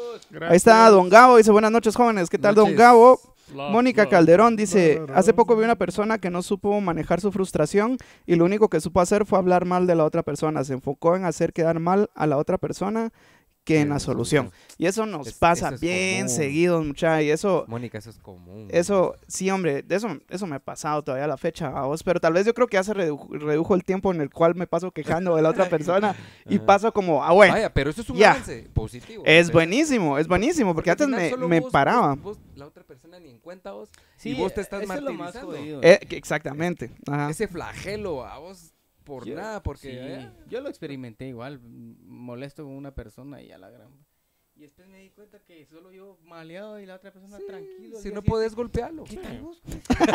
Ahí está Don Gabo, dice buenas noches jóvenes, ¿qué tal Don. Gabo? Love, Mónica love. Calderón dice, hace poco vi una persona que no supo manejar su frustración y lo único que supo hacer fue hablar mal de la otra persona, se enfocó en hacer quedar mal a la otra persona que en la solución. Y eso nos Es- pasa eso es bien común. seguido, muchachos, y eso... Mónica, eso es común. Eso, sí, hombre, de eso, eso me ha pasado todavía a la fecha a vos, pero tal vez yo creo que ya se redu- redujo el tiempo en el cual me paso quejando de la otra persona y paso como, ah, bueno, Vaya, pero eso es un ya. avance positivo. es Pero- buenísimo, es buenísimo, porque al antes me, me vos- paraba. Vos, vos, la otra persona ni en cuenta vos. Sí, y vos te estás eso es lo más martirizando. jodido. Eh, exactamente. ajá. Ese flagelo a vos por nada, porque... sí, eh, yo lo experimenté igual, molesto con una persona y a la gran... Y después me di cuenta que solo yo maleado y la otra persona sí, tranquilo. Si no día podés golpearlo. ¿Qué tal vos?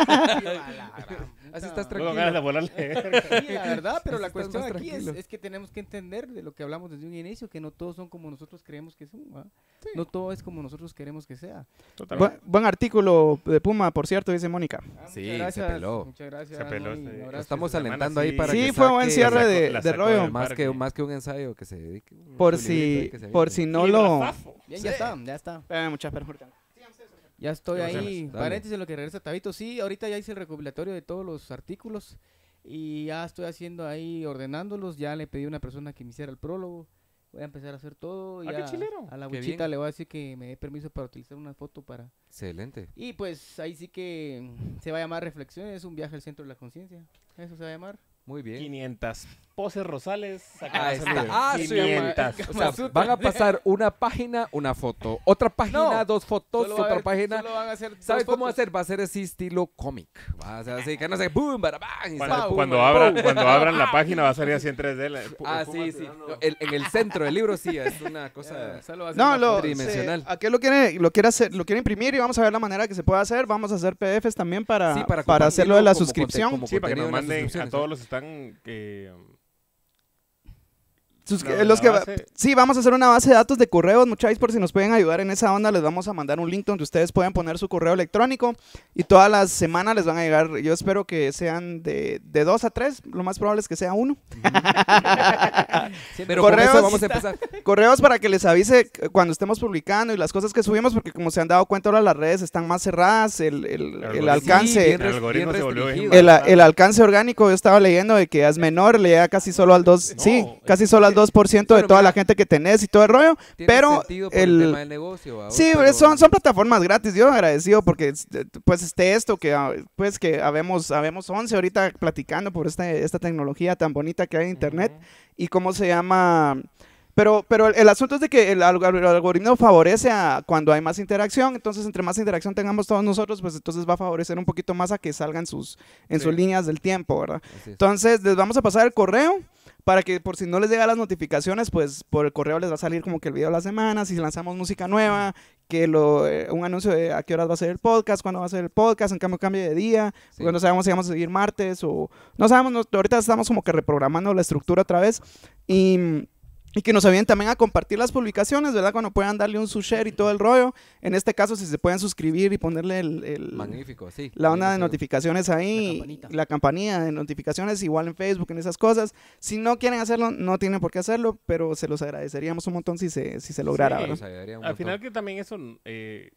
Así estás tranquilo. ganas de volarle. Sí, la verdad, pero Así la cuestión aquí es, que tenemos que entender de lo que hablamos desde un inicio, que no todos son como nosotros creemos que son, ¿va? No todo es como nosotros queremos que sea. Totalmente. Bu- buen artículo de Puma, por cierto, dice Mónica. Ah, Sí, se peló. Muchas gracias. Se peló, sí. un. Estamos alentando ahí sí- para Sí, que fue buen saque- cierre de, rollo. Más que, más que un ensayo que se dedique. un- Por si, que se por si no lo... Bien, ya está, ya está. Espérame, mucha perdón. Ya estoy ahí. Paréntesis en lo que regresa Tabito. Sí, ahorita ya hice el recopilatorio de todos los artículos y ya estoy haciendo ahí, ordenándolos. Ya le pedí a una persona que me hiciera el prólogo. Voy a empezar a hacer todo. Ah, ya qué chilero. A la buchita le voy a decir que me dé permiso para utilizar una foto para... Excelente. Y pues ahí sí que se va a llamar Reflexiones, un viaje al centro de la conciencia. Eso se va a llamar. Muy bien. 500 poses rosales. Ah, Ah, sí, 500. O sea, van a pasar una página, una foto, otra página, No, dos fotos, Solo va a otra página. solo van a hacer dos ¿Sabe cómo fotos. hacer? Va a ser así estilo cómic. Va a ser así, que no sé, boom, y Cuando, sale, pum, cuando, abran, cuando abran la página va a salir así en 3D. la- pu- Ah, sí, sí. tirando. No, el- en el centro del libro sí, es una cosa... solo va a ser No, lo, tridimensional. se- ¿a qué lo quiere, lo quiere hacer? Lo quiere imprimir y vamos a ver la manera que se puede hacer. Vamos a hacer PDFs también para, Sí, para para hacerlo de la suscripción. como Sí, para que nos manden a suscripciones, todos los que están. que, um, Sus- la- los que, base- sí, vamos a hacer una base de datos de correos, muchachos, por si nos pueden ayudar en esa onda, les vamos a mandar un link donde ustedes pueden poner su correo electrónico y todas las semanas les van a llegar, yo espero que sean de, de dos a tres, lo más probable es que sea uno. Pero con Correos- eso vamos a empezar. Correos para que les avise cuando estemos publicando y las cosas que subimos, porque como se han dado cuenta ahora las redes están más cerradas, el, el- alcance... Sí, bien El res- algoritmo bien se volvió bien restringido. El, el alcance orgánico, yo estaba leyendo de que es menor, le llega casi solo al 2, No, sí, casi solo al 2% de Bueno, toda mira, la gente que tenés y todo el rollo. Tiene pero por el- el tema del negocio. ¿va? Sí, Pero- son, son plataformas gratis, yo agradecido porque este, pues esté esto que ah, pues que habemos, habemos 11 ahorita platicando por esta, esta tecnología tan bonita que hay en internet y cómo se llama... Pero, pero el, el asunto es de que el, alg- el algoritmo favorece a cuando hay más interacción, entonces entre más interacción tengamos todos nosotros, pues entonces va a favorecer un poquito más a que salgan sus, en Sí. sus líneas del tiempo, ¿verdad? Entonces les vamos a pasar el correo para que por si no les llegan las notificaciones, pues por el correo les va a salir como que el video de la semana, si lanzamos música nueva, que lo, eh, un anuncio de a qué horas va a ser el podcast, cuándo va a ser el podcast, en cambio cambio de día, Sí. porque no sabemos si vamos a seguir martes o no sabemos, no- ahorita estamos como que reprogramando la estructura otra vez y... Y que nos ayuden también a compartir las publicaciones, ¿verdad? Cuando puedan darle un su share y todo el rollo. En este caso, si se pueden suscribir y ponerle el, el- Magnífico, sí. la onda de notificaciones ahí, campanita. la campanilla de notificaciones igual en Facebook, en esas cosas. Si no quieren hacerlo, no tienen por qué hacerlo, pero se los agradeceríamos un montón si se, si se lograra, Sí. ¿verdad? Nos ayudaría un Al final que también eso, eh,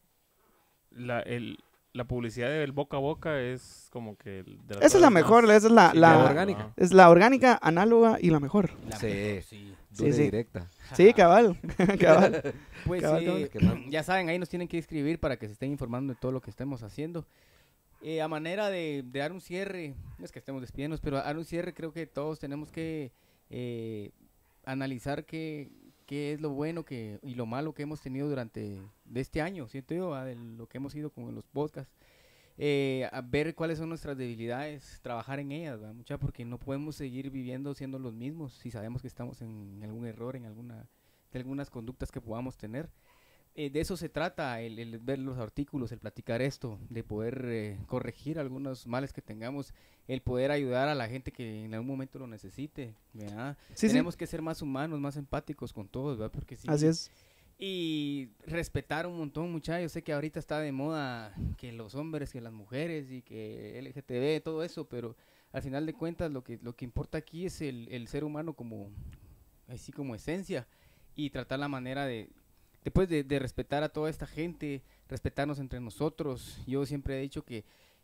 la, el, la publicidad del boca a boca es como que... el de las Esa es la mejor, más- esa es la, Sí, la- la orgánica. Es la orgánica, análoga y la mejor. La Sí. mejor, sí. Dura sí. directa. Sí, cabal, cabal. Pues Cabal, sí, cabal. Ya saben, ahí nos tienen que escribir para que se estén informando de todo lo que estemos haciendo. Eh, a manera de, de dar un cierre, no es que estemos despidiéndonos, pero a dar un cierre creo que todos tenemos que eh, analizar qué, qué es lo bueno que y lo malo que hemos tenido durante de este año, siento yo, de lo que hemos ido con los podcasts. Eh, a ver cuáles son nuestras debilidades, trabajar en ellas, ¿va? mucha porque no podemos seguir viviendo siendo los mismos si sabemos que estamos en algún error, en alguna de algunas conductas que podamos tener. Eh, de eso se trata, el, el ver los artículos, el platicar esto, de poder eh, corregir algunos males que tengamos, el poder ayudar a la gente que en algún momento lo necesite. ¿verdad? Sí, sí. Tenemos que ser más humanos, más empáticos con todos, ¿verdad? Porque sí, Así es. Y respetar un montón, muchachos. Sé que ahorita está de moda que los hombres, que las mujeres y que LGTB, todo eso, pero al final de cuentas lo que, lo que importa aquí es el, el ser humano como, así como esencia y tratar la manera de, después de, de respetar a toda esta gente, respetarnos entre nosotros. Yo siempre he dicho que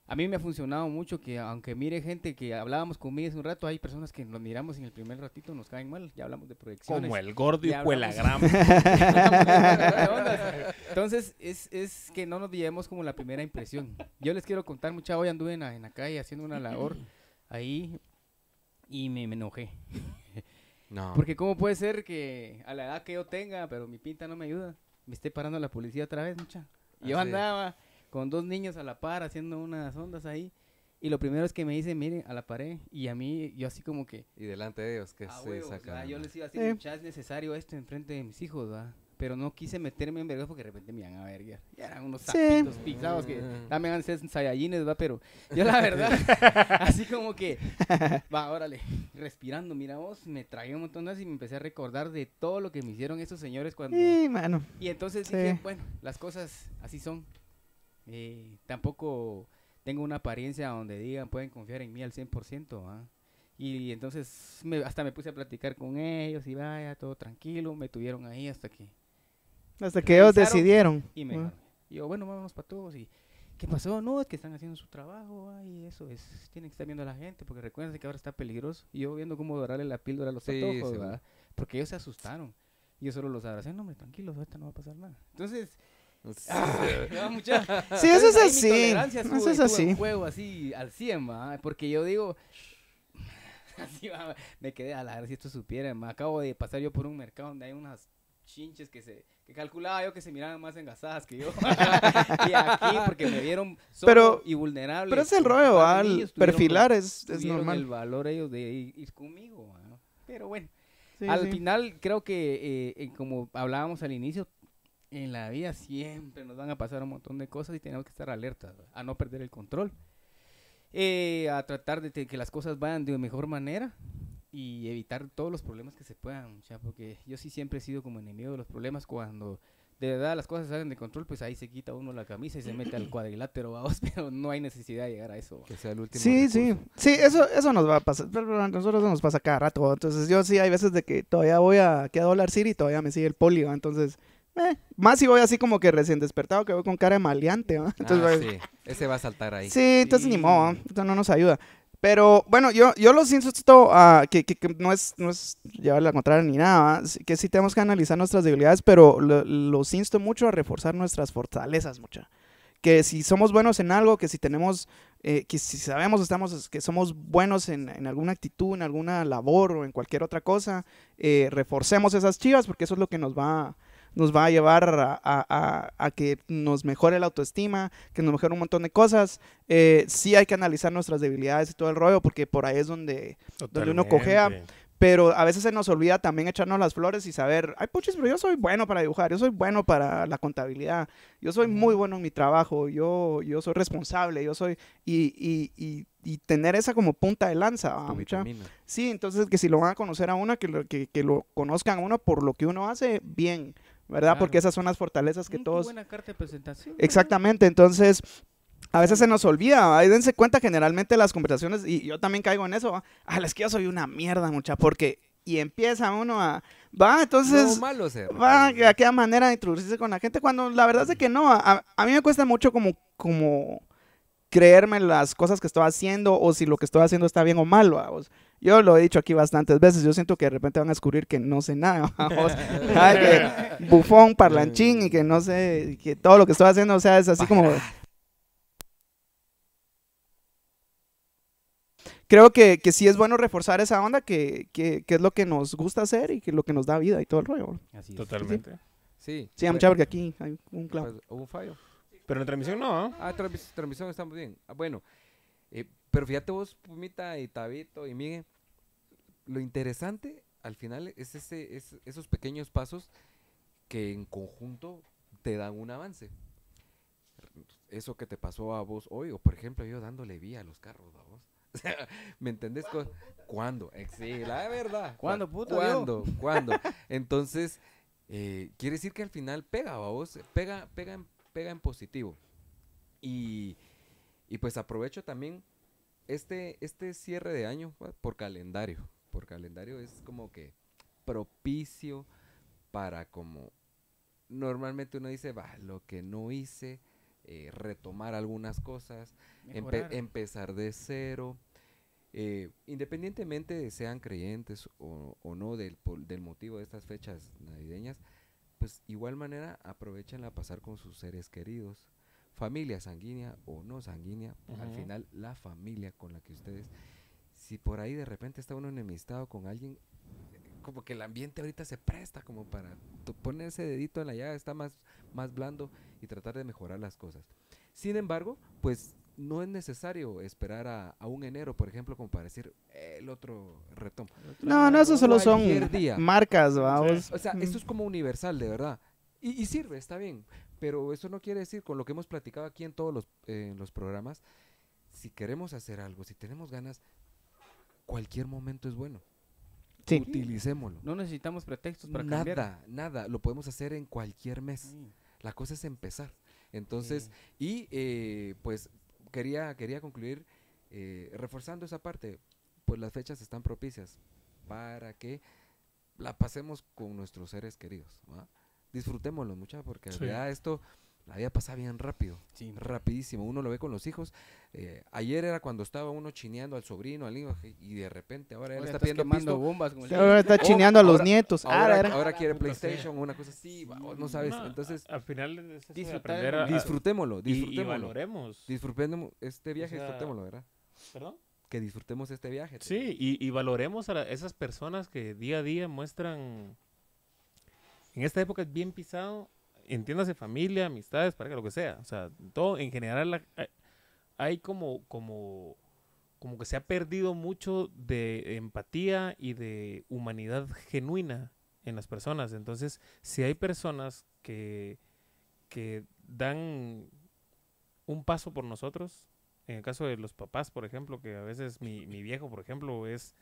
a mí me ha funcionado mucho que aunque mire gente que hablábamos conmigo hace un rato, hay personas que nos miramos y en el primer ratito nos caen mal, ya hablamos de proyecciones. Como el gordo y. Entonces, es, es que no nos llevemos como la primera impresión. Yo les quiero contar, mucha hoy anduve en la, en la calle haciendo una labor ahí y me, me enojé. No. Porque cómo puede ser que a la edad que yo tenga, pero mi pinta no me ayuda, me esté parando la policía otra vez, mucha. Y Yo andaba con dos niños a la par haciendo unas ondas ahí. Y lo primero es que me dice, miren, a la pared. Y a mí, yo así como que, Y delante de ellos, que Ah, se huevos, saca. ¿verdad? Yo les iba a Sí. decir, mucha, es necesario esto enfrente de mis hijos, ¿verdad? Pero no quise meterme en vergas porque de repente me iban a ver. Ya, ya eran unos Sí. sapitos pisados que también han ser saiyajines, ¿va? Pero yo la verdad, así como que, va, órale, respirando, mira vos, me tragué un montón de cosas y me empecé a recordar de todo lo que me hicieron esos señores cuando... Y, mano. Y entonces Sí. dije, bueno, las cosas así son. Eh, tampoco tengo una apariencia donde digan, pueden confiar en mí al 100%. ¿ah? Y entonces me- hasta me puse a platicar con ellos y vaya, todo tranquilo. Me tuvieron ahí hasta que... Hasta que ellos decidieron. Y me Ah. Y yo, bueno, vámonos para todos. Y, ¿qué pasó? No, es que están haciendo su trabajo. Ay, eso es. Tienen que estar viendo a la gente. Porque recuerden que ahora está peligroso. Y yo viendo cómo dorarle la píldora a los Sí, patojos. Porque ellos se asustaron. Y yo solo los abracé. No, hombre, tranquilos, ahorita no va a pasar nada. Entonces, no, mucha- Sí, eso es así. Eso es así. juego así al 100, ¿va? Porque yo digo, así va, me quedé a la ver si esto supiera. Me acabo de pasar yo por un mercado donde hay unas chinches que se que calculaba yo que se miraban más engasadas que yo. y aquí porque me vieron solo Pero- y vulnerable. Pero es el rollo, al perfilar es, es tuvieron el normal. valor ellos de ir, ir conmigo, ¿va? Pero bueno, Sí, al sí. final creo que eh, eh, como hablábamos al inicio, en la vida siempre nos van a pasar un montón de cosas y tenemos que estar alertas ¿va? a no perder el control. Eh, a tratar de que las cosas vayan de mejor manera y evitar todos los problemas que se puedan, mucha, porque yo sí siempre he sido como enemigo de los problemas cuando de verdad las cosas salen de control, pues ahí se quita uno la camisa y se mete al cuadrilátero, vamos, pero no hay necesidad de llegar a eso. Que sea el último. Sí, sí. recurso. Sí, eso, eso nos va a pasar. pero A nosotros nos pasa cada rato. Entonces, yo sí hay veces de que todavía voy a, aquí a Dollar City y todavía me sigue el poli. ¿va? Entonces, eh, más si voy así como que recién despertado, que voy con cara de maleante. ¿va? Entonces, Ah, va- sí. Ese va a saltar ahí. Sí, entonces ni Sí. modo, ¿va? Esto no nos ayuda. Pero bueno, yo, yo los insto a que, que, que no es, no es llevarle a contraria ni nada. Sí- que sí tenemos que analizar nuestras debilidades, pero lo- los insto mucho a reforzar nuestras fortalezas, mucha. Que si somos buenos en algo, que si tenemos, eh, que si sabemos estamos, que somos buenos en, en alguna actitud, en alguna labor o en cualquier otra cosa, eh, reforcemos esas chivas porque eso es lo que nos va, nos va a llevar a, a- a- a que nos mejore la autoestima, que nos mejore un montón de cosas. Eh, sí hay que analizar nuestras debilidades y todo el rollo, porque por ahí es donde... Donde uno cojea. Pero a veces se nos olvida también echarnos las flores y saber, ay, puchis, pero yo soy bueno para dibujar, yo soy bueno para la contabilidad, yo soy muy bueno en mi trabajo, yo, yo soy responsable, yo soy... Y, y, y, y tener esa como punta de lanza. Sí, entonces que si lo van a conocer a uno, que lo, que, que lo conozcan a uno por lo que uno hace, bien, ¿verdad? Porque esas son las fortalezas que Mm, qué todos... buena carta de presentación. Exactamente, entonces a veces se nos olvida, ahí dense cuenta generalmente las conversaciones, y yo también caigo en eso, ah, es que yo soy una mierda, mucha, porque, y empieza uno a, va, entonces, No malo ser. va, a aquella manera de introducirse con la gente, cuando la verdad es que no, a, a mí me cuesta mucho como, como creerme las cosas que estoy haciendo, o si lo que estoy haciendo está bien o mal, ¿va? Yo lo he dicho aquí bastantes veces, yo siento que de repente van a descubrir que no sé nada, ¿va? O sea, ay, que bufón, parlanchín, y que no sé, que todo lo que estoy haciendo, o sea, es así como... creo que, que sí es bueno reforzar esa onda que, que, que es lo que nos gusta hacer y que es lo que nos da vida y todo el rollo. Así es. Totalmente. Sí. Sí, mucha porque aquí hay un clavo. pues, hubo un fallo. Pero en transmisión no. ¿ah? Ah, transmis- transmisión estamos bien. Ah, bueno, eh, pero fíjate vos, Pumita y Tabito y Miguel, lo interesante al final es, ese, es esos pequeños pasos que en conjunto te dan un avance. Eso que te pasó a vos hoy, o por ejemplo yo dándole vía a los carros, a vos. O sea, ¿me entendés? Co- ¿Cuándo? Eh, Sí, la verdad. ¿Cuándo, ¿Cu- puto? ¿Cuándo? ¿Cuándo? Entonces, eh, quiere decir que al final pega, vos, pega, pega, en, pega en positivo. Y, y pues aprovecho también este, este cierre de año ¿va? por calendario. Por calendario es como que propicio para como normalmente uno dice, va, lo que no hice, eh, retomar algunas cosas, empe- empezar de cero. eh, independientemente de sean creyentes o, o no del, del motivo de estas fechas navideñas, pues igual manera aprovechenla a pasar con sus seres queridos, familia sanguínea o no sanguínea, al final la familia con la que ustedes, si por ahí de repente está uno enemistado con alguien, como que el ambiente ahorita se presta como para to- poner ese dedito en la llaga, está más, más blando y tratar de mejorar las cosas. Sin embargo, pues no es necesario esperar a, a un enero, por ejemplo, como para decir "Eh, el otro retomo. No, no, eso solo son día. marcas, vamos. O sea, Mm. esto es como universal, de verdad. Y, y sirve, está bien. Pero eso no quiere decir, con lo que hemos platicado aquí en todos los, eh, en los programas, si queremos hacer algo, si tenemos ganas, cualquier momento es bueno. Sí. Utilicémoslo. No necesitamos pretextos para cambiar. Nada, nada. Lo podemos hacer en cualquier mes. Sí. La cosa es empezar. Entonces, y eh, pues quería, quería concluir eh, reforzando esa parte. Pues las fechas están propicias para que la pasemos con nuestros seres queridos. ¿va? Disfrutémoslo mucho porque en Sí. realidad esto, la vida pasa bien rápido. Sí. Rapidísimo. Uno lo ve con los hijos. Eh, ayer era cuando estaba uno chineando al sobrino, al hijo, y de repente ahora él está pidiendo quemando bombas Ahora está Oh, chineando a los ahora- nietos. Ah, Ahora, era- ahora quiere. PlayStation o una cosa así, no sabes. No, Entonces, al final es Disfrutar a- disfrutémoslo, y- valoremos. Disfrutemos este viaje, sea, disfrutémoslo, ¿verdad? ¿Perdón? Que disfrutemos este viaje. Sí, y, y valoremos a la- esas personas que día a día muestran. En esta época es bien pisado. Entiéndase familia, amistades, pareja, lo que sea. O sea, todo en general la- hay- como, como, como que se ha perdido mucho de empatía y de humanidad genuina en las personas. Entonces, si hay personas que, que dan un paso por nosotros, en el caso de los papás, por ejemplo, que a veces mi, mi viejo, por ejemplo, es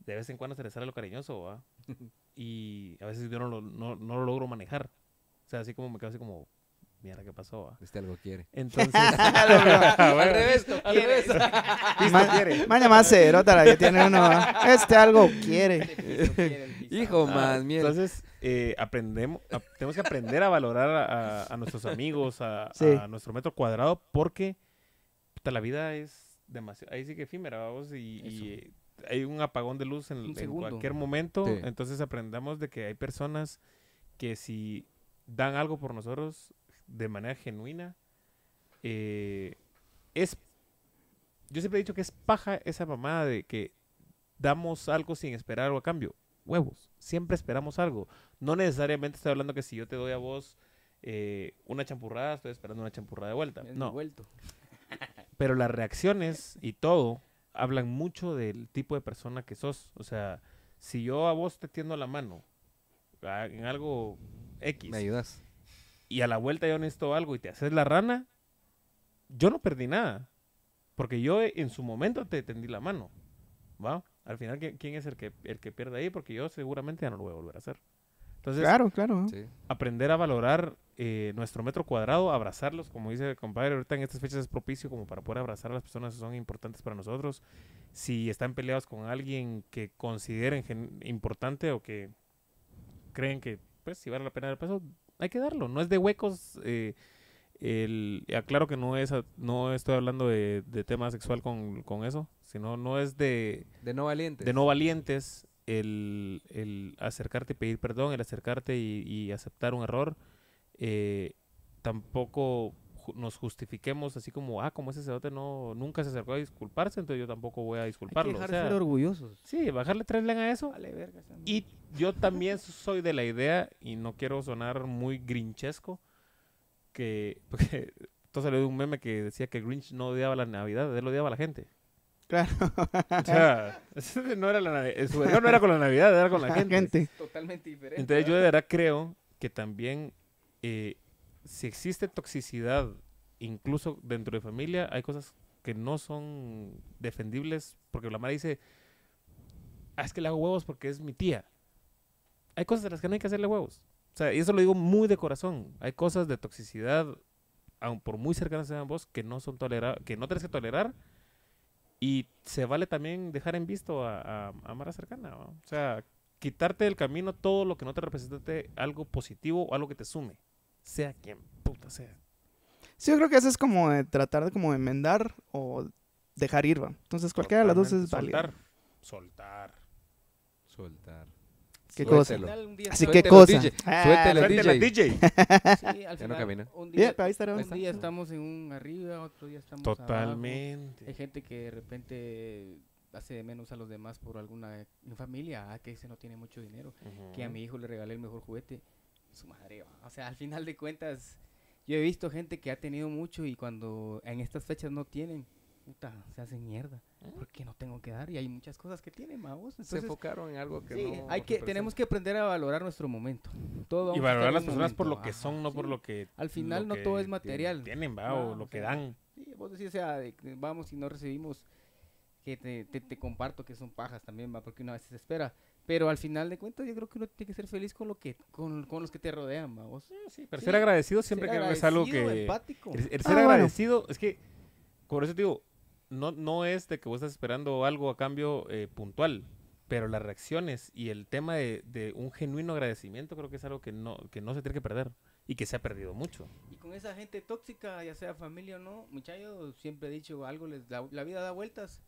de vez en cuando se le sale lo cariñoso, ¿va? y a veces yo no lo, no, no lo logro manejar. O sea, así como me quedo así como, mira, ¿qué pasó? va?". Este algo quiere. Entonces, al revés, al revés. Ma- Maña más cerota la que tiene uno. ¿va? Este algo quiere. Hijo, Ah, más mierda. Entonces, eh, aprendemos, ap- tenemos que aprender a valorar a, a- a nuestros amigos, a, Sí. a nuestro metro cuadrado, porque puta, la vida es demasiado, ahí sí que efímera, vamos, y, y, hay un apagón de luz en, en cualquier momento, Sí. entonces aprendamos de que hay personas que si dan algo por nosotros de manera genuina, eh, es, yo siempre he dicho que es paja esa mamada de que damos algo sin esperar algo a cambio. Huevos, siempre esperamos algo. No necesariamente estoy hablando que si yo te doy a vos eh, una champurrada, estoy esperando una champurrada de vuelta. No, vuelto. pero las reacciones y todo hablan mucho del tipo de persona que sos. O sea, si yo a vos te tiendo la mano a- en algo X ¿Me ayudas? y a la vuelta yo necesito algo y te haces la rana, yo no perdí nada. Porque yo en su momento te tendí la mano. ¿Va? Al final, ¿qui- ¿quién es el que, el que pierde ahí? Porque yo seguramente ya no lo voy a volver a hacer. Entonces, Claro, claro. Sí. aprender a valorar eh, nuestro metro cuadrado, abrazarlos, como dice el compadre, ahorita en estas fechas es propicio como para poder abrazar a las personas que son importantes para nosotros. Si están peleados con alguien que consideren importante o que creen que, pues, si vale la pena dar el peso, hay que darlo. No es de huecos. Eh, el, aclaro que no es no estoy hablando de, de tema sexual con, con eso, sino no es de, De no valientes. de no valientes el, el acercarte y pedir perdón, el acercarte y, y aceptar un error. eh, tampoco nos justifiquemos así como, ah, como ese sacerdote no, nunca se acercó a disculparse, entonces yo tampoco voy a Hay que disculparlo. dejar O sea, ser orgullosos. sí, bajarle tres len a eso. Vale, verga. Y yo también soy de la idea, y no quiero sonar muy grinchesco, que porque esto salió de un meme que decía que Grinch no odiaba la Navidad, él odiaba a la gente. Claro. O sea, no era la Navidad, su no era con la Navidad, era con la gente. gente. Totalmente diferente. Entonces yo de verdad creo que también eh, si existe toxicidad, incluso dentro de familia, hay cosas que no son defendibles, porque la madre dice, ah, es que le hago huevos porque es mi tía. Hay cosas de las que no hay que hacerle huevos. O sea, y eso lo digo muy de corazón. Hay cosas de toxicidad, aun por muy cercanas sean vos, que no son tolera que no tienes que tolerar. Y se vale también dejar en visto a, a, a Mara cercana. ¿va? O sea, quitarte del camino todo lo que no te represente algo positivo o algo que te sume. Sea quien puta sea. Sí, yo creo que eso es como de tratar de como enmendar o dejar ir, va. Entonces cualquiera de las dos es válida. Soltar. Soltar. Soltar. ¿Qué cosa? Final, día Así que cosa. DJ. Ah, Suéltelo, DJ. DJ. Sí, al Ya no final, camina. Un Bien, día, ahí está, ahí un día estamos en un arriba, otro día estamos abajo. Hay Totalmente. gente que de repente hace de menos a los demás por alguna familia, ah, que ese no tiene mucho dinero, que a mi hijo le regalé el mejor juguete, su madre, va. o sea, al final de cuentas, yo he visto gente que ha tenido mucho y cuando en estas fechas no tienen, puta, se hacen mierda, porque no tengo que dar y hay muchas cosas que tienen, vamos, Se enfocaron en algo que sí, no hay que, tenemos que aprender a valorar nuestro momento, todo Y vamos a valorar en las personas por lo que ajá, son, no por lo que. Al final no todo es material. Tienen, va, o o lo que dan. Sí, vos decís, o sea, de vamos y no recibimos, que te, te, te comparto que son pajas también, va, porque uno a veces espera. Pero al final de cuentas, yo creo que uno tiene que ser feliz con lo que con, con los que te rodean, va, vos. Sí, pero Sí, ser agradecido siempre Ser que es algo agradecido, que. empático. El, el Ah, ser bueno. agradecido, es que, por eso te digo, no, no es de que vos estás esperando algo a cambio eh, puntual, pero las reacciones y el tema de, de un genuino agradecimiento creo que es algo que no, que no se tiene que perder y que se ha perdido mucho. Y con esa gente tóxica, ya sea familia o no, muchachos, siempre he dicho algo, les la, la vida da vueltas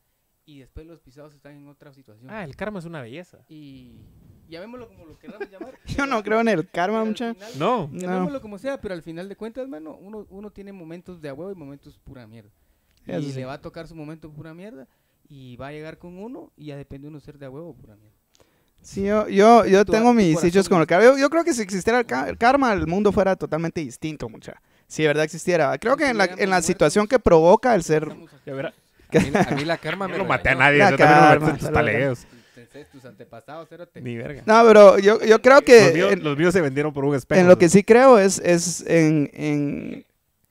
y después los pisados están en otra situación. Ah, el karma es una belleza. Y llamémoslo como lo queramos llamar. Yo no creo en el karma, pero al mucha. final- No, No. Llamémoslo como sea, pero al final de cuentas, mano, uno, uno tiene momentos de a huevo y momentos pura mierda. Eso y sí. le va a tocar su momento pura mierda y va a llegar con uno y ya depende uno ser de a huevo pura mierda. Sí, yo, yo, yo Tu- tengo mis sitios con el karma. Yo, yo creo que si existiera el, ca- el karma, el mundo fuera totalmente distinto, mucha. Si de verdad existiera. Creo que en la, en la situación que provoca el ser... Ya verá. A mí, a mí la karma me no maté a nadie, La yo también karma, en tus tus antepasados. Ni verga. No, pero yo, yo creo Los que míos, en, los míos se vendieron por un espejo. en lo que sí creo es, es en, en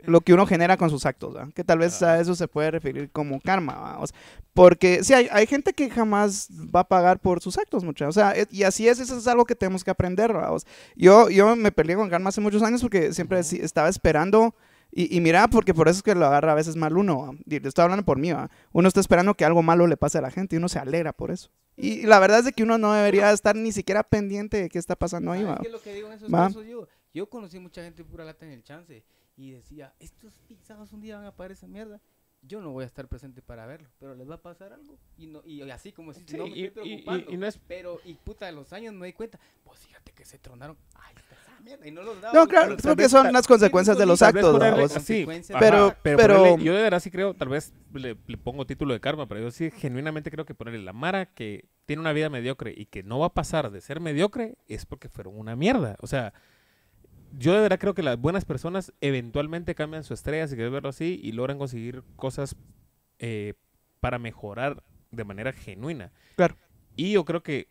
lo que uno genera con sus actos, ¿va? que tal vez a eso se puede referir como karma. O sea, porque sí, hay, hay gente que jamás va a pagar por sus actos, mucha, o sea, es- y así es, eso es algo que tenemos que aprender. O sea, yo, yo me peleé con karma hace muchos años porque siempre estaba esperando, y, y mira, porque por eso es que lo agarra a veces mal uno, y le estoy hablando por mí, ¿va? uno está esperando que algo malo le pase a la gente y uno se alegra por eso. Y la verdad es de que uno no debería estar ni siquiera pendiente de qué está pasando ahí, ¿Sabes ¿va? es lo que digo en esos Va. casos yo? Yo conocí mucha gente pura lata en el chance y decía, estos pisados un día van a pagar esa mierda. Yo no voy a estar presente para verlo, pero les va a pasar algo. Y, no, y así como si Sí, no me y- estoy y- y- preocupando. y no es- Pero, y puta, de los años me di cuenta, pues fíjate que se tronaron. Ay, está esa mierda. Y no los daba. No, claro, creo que son las consecuencias de los actos, ponerle- sí, ajá, Pero- pero, pero- ponerle- yo de verdad sí creo, tal vez le, le pongo título de karma, pero yo sí genuinamente creo que ponerle la Mara que tiene una vida mediocre y que no va a pasar de ser mediocre es porque fueron una mierda. O sea, yo de verdad creo que las buenas personas eventualmente cambian su estrella, si quieres verlo así, y logran conseguir cosas eh, para mejorar de manera genuina. Claro. Y yo creo que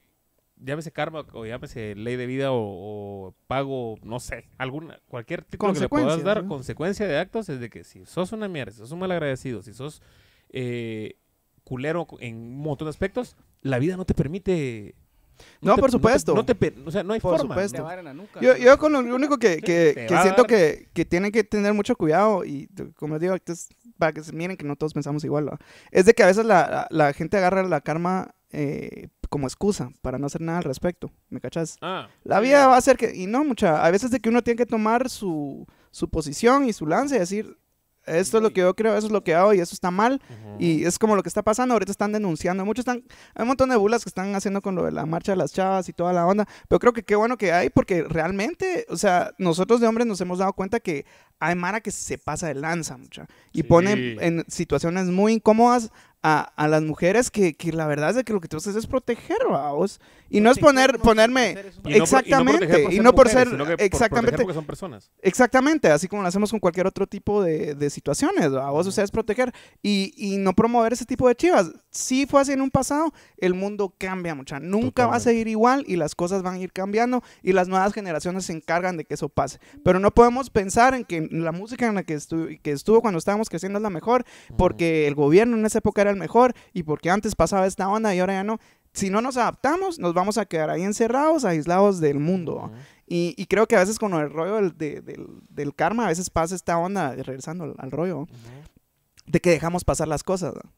llámese karma o llámese ley de vida o, o pago, no sé, alguna, cualquier título que le puedas dar, consecuencia de actos es de que si sos una mierda, si sos un malagradecido, si sos eh, culero en un montón de aspectos, la vida no te permite... No, te- por te- supuesto. No te, per- o sea, no hay Por forma. supuesto. Te la nuca. Yo, yo con lo único que, que, te siento que, que tienen que tener mucho cuidado y como digo, entonces, para que se miren que no todos pensamos igual, es de que a veces la, la, la gente agarra la karma eh, como excusa para no hacer nada al respecto, ¿me cachas? Ah, La vida va a ser que, y no mucha, a veces de que uno tiene que tomar su, su posición y su lance y decir, Esto es lo que yo creo, eso es lo que hago y eso está mal. Y es como lo que está pasando, ahorita están denunciando, muchos están, hay un montón de bulas que están haciendo con lo de la marcha de las chavas y toda la onda, pero creo que qué bueno que hay porque realmente, o sea, nosotros de hombres nos hemos dado cuenta que hay Mara que se pasa de lanza, mucha, y Sí. pone en situaciones muy incómodas a, a las mujeres que, que la verdad es que lo que tú haces es proteger, vos. Y no es poner, ponerme... Exactamente, y no por ser- exactamente. porque son personas. Exactamente, así como lo hacemos con cualquier otro tipo de, de situaciones, a vos ustedes proteger y, y no promover ese tipo de chivas. Sí fue así en un pasado, el mundo cambia mucha, nunca va a seguir igual y las cosas van a ir cambiando y las nuevas generaciones se encargan de que eso pase. Pero no podemos pensar en que la música en la que, estu- que estuvo cuando estábamos creciendo es la mejor, porque el gobierno en esa época era el mejor y porque antes pasaba esta onda y ahora ya no. Si no nos adaptamos, nos vamos a quedar ahí encerrados, aislados del mundo. Y, y creo que a veces con el rollo del, de- del, del karma, a veces pasa esta onda, regresando al, al rollo, de que dejamos pasar las cosas. ¿no?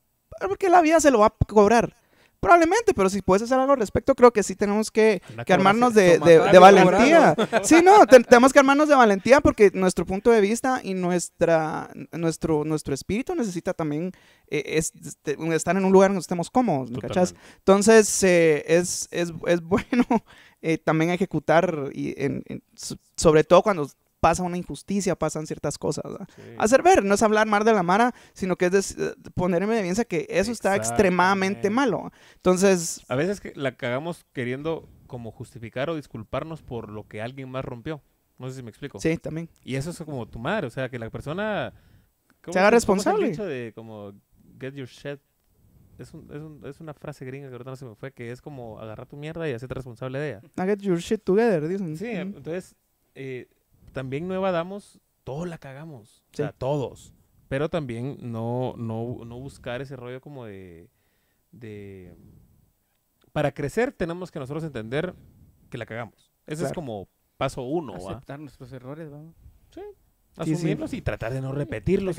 Porque la vida se lo va a cobrar. Probablemente, pero si puedes hacer algo al respecto, creo que sí tenemos que, que armarnos de, de- de valentía. Sí, no, te- tenemos que armarnos de valentía porque nuestro punto de vista y nuestra, nuestro, nuestro espíritu necesita también eh, es- este, estar en un lugar donde estemos cómodos, ¿me cachas? Entonces, eh, es, es, es bueno eh, también ejecutar, y en- en- so- sobre todo cuando pasa una injusticia, pasan ciertas cosas. Sí. Hacer ver, no es hablar mal de la Mara, sino que es eh, ponerme de evidencia que eso está extremadamente malo. Entonces, A veces que la cagamos queriendo como justificar o disculparnos por lo que alguien más rompió. No sé si me explico. sí, también. Y eso es como tu madre, o sea, que la persona... ¿cómo Se haga es- es el responsable. dicho de como get your shit? Es, un- es, un- es una frase gringa que ahorita no se me fue, que es como agarrar tu mierda y hacerte responsable de ella. Get your shit together, dicen. Sí, entonces eh, también no evadamos, todos la cagamos, o sea, Sí. todos. Pero también no, no, no buscar ese rollo como de, de... Para crecer tenemos que nosotros entender que la cagamos. Ese es como paso uno, ¿va? Aceptar nuestros errores, vamos. Sí, sí. Asumirlos y tratar de no repetirlos,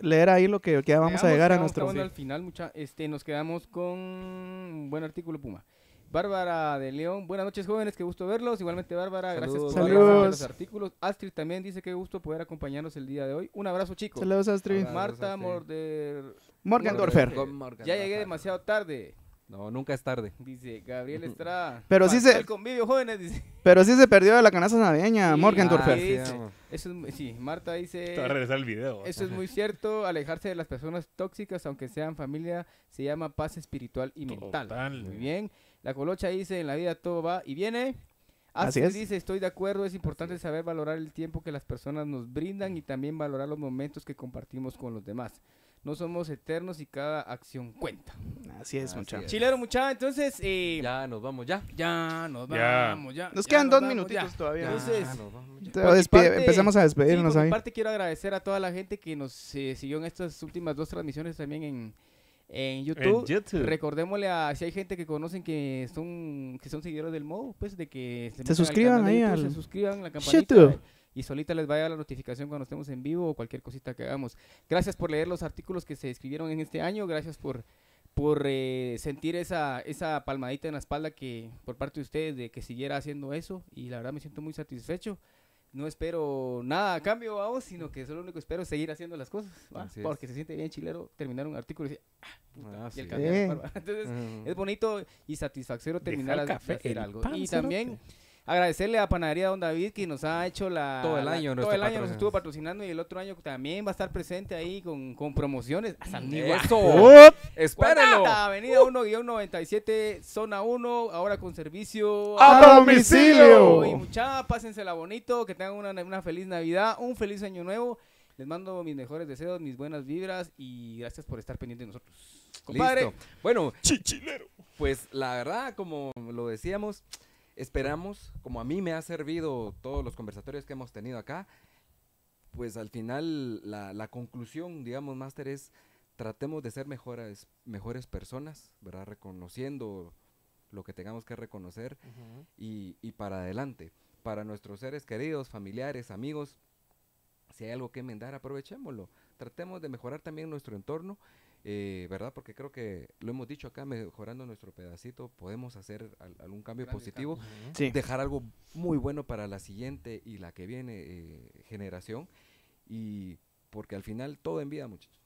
leer ahí lo que, que ya vamos a llegar a nuestro... al final, mucha, este, nos quedamos con un buen artículo Puma. Bárbara de León, buenas noches jóvenes, qué gusto verlos. Igualmente Bárbara, gracias por los artículos. Astrid también dice que gusto poder acompañarnos el día de hoy. Un abrazo chicos. Saludos, Astrid. Marta Astrid. Morder... Morgendorfer. Morgan Ya llegué demasiado tarde, No, nunca es tarde. dice Gabriel Estrada. Pero sí se- El convivio jóvenes, dice. Pero sí se perdió de la canasta navideña, Sí, Morgendorfer. sí, Ah. Eso es, muy- sí, Marta dice... Te va a regresar el video. Eso es muy cierto, alejarse de las personas tóxicas, aunque sean familia, se llama paz espiritual y mental. Total. Muy bien. La colocha dice, en la vida todo va y viene. Así Astrid es. dice, estoy de acuerdo, es importante saber valorar el tiempo que las personas nos brindan y también valorar los momentos que compartimos con los demás. No somos eternos y cada acción cuenta. Así es, Así muchachos. Chilero, mucha, entonces, eh, ya. Nos vamos, ya. nos Ya. vamos, ya. Nos ya quedan dos vamos, minutitos ya. todavía. Entonces, Ya nos vamos, ya. Te por mi despide- parte- empezamos a Sí, despedirnos por mi ahí. parte quiero agradecer a toda la gente que nos eh, siguió en estas últimas dos transmisiones también en, en YouTube. En YouTube. Recordémosle a si hay gente que conocen que son que son seguidores del modo, pues de que al suscriban ahí al se suscriban la campanita YouTube. y solita les vaya la notificación cuando estemos en vivo o cualquier cosita que hagamos. Gracias por leer los artículos que se escribieron en este año, gracias por por eh, sentir esa esa palmadita en la espalda que por parte de ustedes de que siguiera haciendo eso y la verdad me siento muy satisfecho. No espero nada a cambio, vamos, sino que solo lo único que espero es seguir haciendo las cosas, porque se siente bien chilero terminar un artículo y decir, Ah, y el sí. barba. Entonces, es bonito y satisfactorio terminar de café, hacer el algo. pan, Y cerote. Agradecerle a Panadería Don David que nos ha hecho la Todo el la- año todo nuestro el año nos estuvo patrocinando y el otro año también va a estar presente ahí con, con promociones. A San Miguel. Eso. ¡Up! Espérenlo. Avenida 1-97, zona 1, ahora con servicio ¡A domicilio! Y mucha, pásensela bonito, que tengan una, una feliz Navidad, un feliz año nuevo. Les mando mis mejores deseos, mis buenas vibras y gracias por estar pendientes de nosotros. Compadre, Listo. Bueno, Chichilero. pues la verdad, como lo decíamos, esperamos, como a mí me ha servido todos los conversatorios que hemos tenido acá, pues al final la, la conclusión, digamos, Máster, es tratemos de ser mejores, mejores personas, ¿verdad? Reconociendo lo que tengamos que reconocer y, y para adelante. Para nuestros seres queridos, familiares, amigos, si hay algo que enmendar, aprovechémoslo. Tratemos de mejorar también nuestro entorno, eh, ¿verdad? Porque creo que lo hemos dicho acá, mejorando nuestro pedacito, podemos hacer al- algún cambio positivo, Sí. dejar algo muy bueno para la siguiente y la que viene eh, generación. Y porque al final todo en vida, muchachos.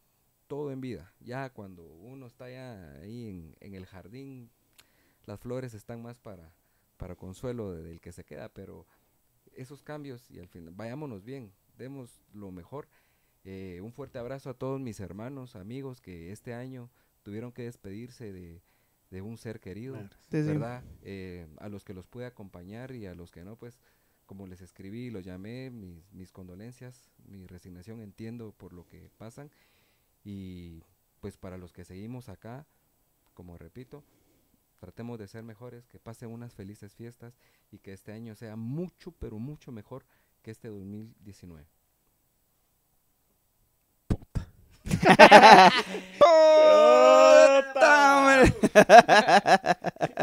Todo en vida. Ya cuando uno está ya ahí en, en el jardín, las flores están más para, para consuelo de- del que se queda, pero esos cambios y al final, vayámonos bien, demos lo mejor. Eh, un fuerte abrazo a todos mis hermanos, amigos que este año tuvieron que despedirse de, de un ser querido. ¿verdad? Eh, a los que los pude acompañar y a los que no, pues como les escribí, los llamé, mis, mis condolencias, mi resignación, entiendo por lo que pasan y pues para los que seguimos acá, como repito, tratemos de ser mejores, que pasen unas felices fiestas y que este año sea mucho, pero mucho mejor que este 2019.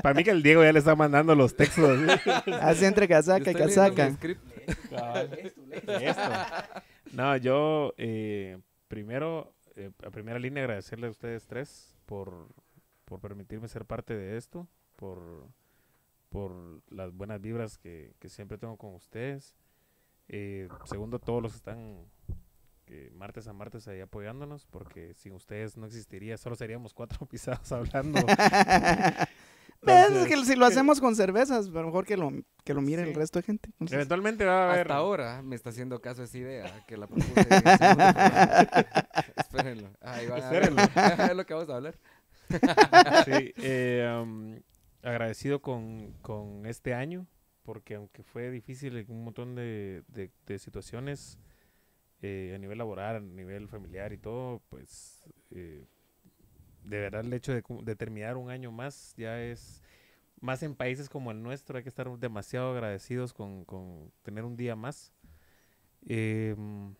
Para mí que el Diego ya le está mandando los textos. Así entre casaca y casaca. No, yo eh, primero, eh, a primera línea, agradecerle a ustedes tres por, por permitirme ser parte de esto, por, por las buenas vibras que, que siempre tengo con ustedes. Eh, segundo, todos los que están eh, martes a martes ahí apoyándonos, porque sin ustedes no existiría, solo seríamos cuatro pisados hablando. Ves, Entonces, es que si lo hacemos con cervezas, a lo mejor que lo, que lo mire Sí. el resto de gente. Entonces, Eventualmente va a haber... Hasta ahora me está haciendo caso esa idea que la propuse. Espérenlo. Ahí van a ver. Espérenlo. es lo que vamos a hablar. Sí, eh, um, agradecido con, con este año, porque aunque fue difícil en un montón de, de- de situaciones eh, a nivel laboral, a nivel familiar y todo, pues eh, de verdad el hecho de, de terminar un año más ya es, más en países como el nuestro, hay que estar demasiado agradecidos con, con tener un día más. Em,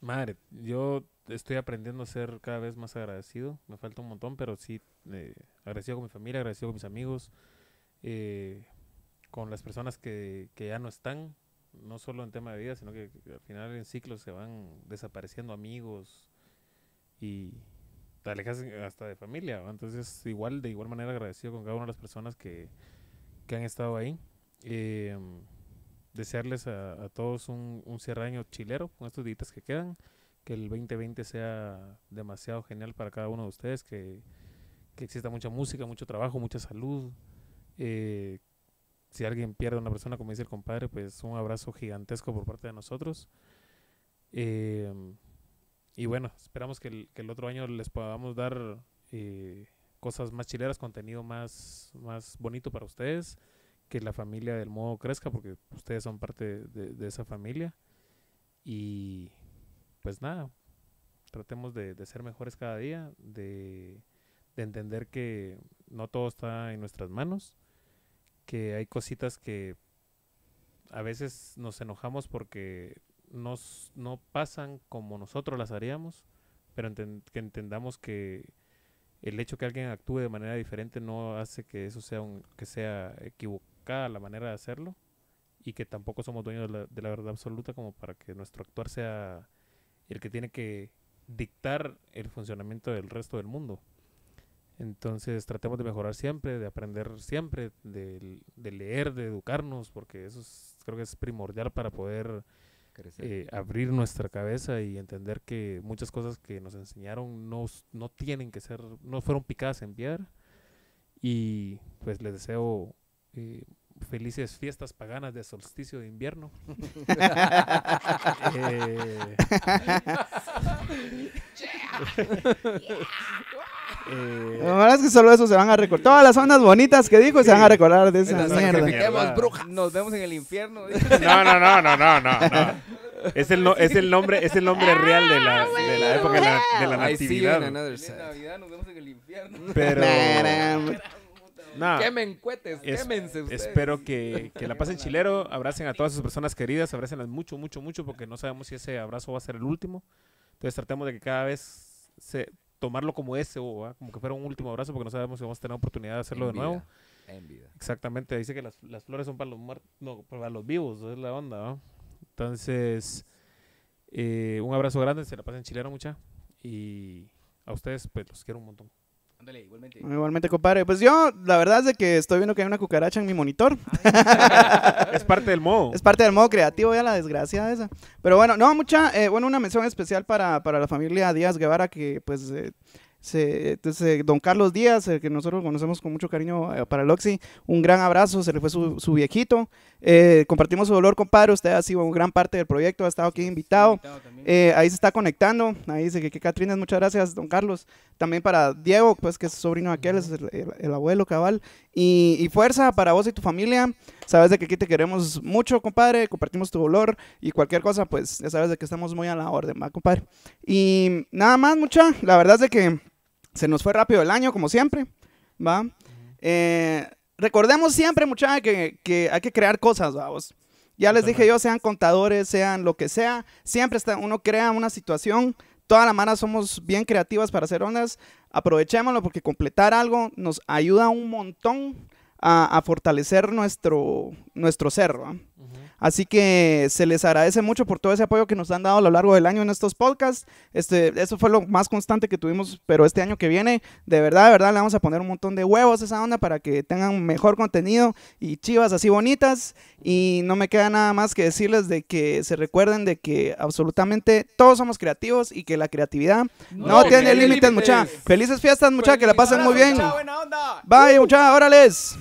Madre, yo estoy aprendiendo a ser cada vez más agradecido. Me falta un montón, pero sí, eh, agradecido con mi familia, agradecido con mis amigos, eh, con las personas que, que ya no están, no solo en tema de vida, sino que, al final en ciclos se van desapareciendo amigos y te alejas hasta de familia. Entonces, igual, de igual manera agradecido con cada una de las personas que, que han estado ahí. Eh, desearles a, todos un, un cierre año chilero con estos días que quedan. Que el 2020 sea demasiado genial para cada uno de ustedes. Que, que exista mucha música, mucho trabajo, mucha salud. Eh, si alguien pierde a una persona, como dice el compadre, pues un abrazo gigantesco por parte de nosotros. Eh, y bueno, esperamos que el, otro año les podamos dar eh, cosas más chileras, contenido más, más bonito para ustedes que la familia del modo crezca, porque ustedes son parte de, esa familia. Y pues nada, tratemos de, de ser mejores cada día, de, de entender que no todo está en nuestras manos, que hay cositas que a veces nos enojamos porque nos, no pasan como nosotros las haríamos, pero que entendamos que el hecho que alguien actúe de manera diferente no hace que eso sea un, que sea equivocada la manera de hacerlo y que tampoco somos dueños de la, de la verdad absoluta como para que nuestro actuar sea el que tiene que dictar el funcionamiento del resto del mundo. Entonces tratemos de mejorar siempre, de aprender siempre, de, de leer, de educarnos, porque eso es- creo que es primordial para poder eh, abrir nuestra cabeza y entender que muchas cosas que nos enseñaron no, no tienen que ser, no fueron picadas en piedra. Y pues les deseo eh, felices fiestas paganas de solsticio de invierno. Eh, eh, Lo malo es que solo eso se van a recordar. Todas las zonas bonitas que dijo se van a recordar de esa Las mierda. Nos vemos en el infierno. No, no, no, no, no, no, no. Es el, no- es el nombre, es el nombre real de la, de la época de la, de la natividad. En. Navidad nos vemos en el infierno. Pero no, Quemen cohetes, es- quémense ustedes. espero que, que la pasen chilero, abracen a todas sus personas queridas, abrácenlas mucho, mucho, mucho, porque no sabemos si ese abrazo va a ser el último. Entonces tratemos de que cada vez se, tomarlo como ese, o ¿va? como que fuera un último abrazo, porque no sabemos si vamos a tener oportunidad de hacerlo En de nuevo. En vida. Exactamente, dice que las, las flores son para los muertos, no, para los vivos, es la onda, ¿no? Entonces, eh, un abrazo grande, se la pasen chileno mucha. Y a ustedes, pues los quiero un montón. Ándale, igualmente. Igualmente, compadre. Pues yo, la verdad es de que estoy viendo que hay una cucaracha en mi monitor. Es parte del modo. Es parte del modo creativo, ya la desgracia esa. Pero bueno, no, mucha, eh, bueno, una mención especial para, para la familia Díaz Guevara, que pues, eh, se, entonces, don Carlos Díaz, el que nosotros conocemos con mucho cariño eh, para el Oxy, un gran abrazo, se le fue su, su viejito. Eh, compartimos su dolor, compadre, usted ha sido gran parte del proyecto, ha estado aquí invitado. Eh, ahí se está conectando. Ahí dice que, que Catrines, muchas gracias, don Carlos. También para Diego, pues que es sobrino de aquel, es el, el- el abuelo cabal. Y, y fuerza para vos y tu familia. Sabes de que aquí te queremos mucho, compadre. Compartimos tu dolor y cualquier cosa, pues ya sabes de que estamos muy a la orden, ¿va, compadre? Y nada más, mucha. La verdad es de que se nos fue rápido el año, como siempre, ¿va? Eh, recordemos siempre, mucha, que, que hay que crear cosas, vamos. Ya les dije yo, sean contadores, sean lo que sea, siempre está, uno crea una situación. Toda la mano somos bien creativas para hacer ondas. Aprovechémoslo porque completar algo nos ayuda un montón a, a fortalecer nuestro, nuestro ser. Así que se les agradece mucho por todo ese apoyo que nos han dado a lo largo del año en estos podcasts. Este, eso fue lo más constante que tuvimos, pero este año que viene, de verdad, de verdad, le vamos a poner un montón de huevos a esa onda para que tengan mejor contenido y chivas así bonitas. Y no me queda nada más que decirles de que se recuerden de que absolutamente todos somos creativos y que la creatividad no, tiene límites, mucha. Felices fiestas, mucha, que la pasen muy bien. Buena onda. Bye, mucha, órales.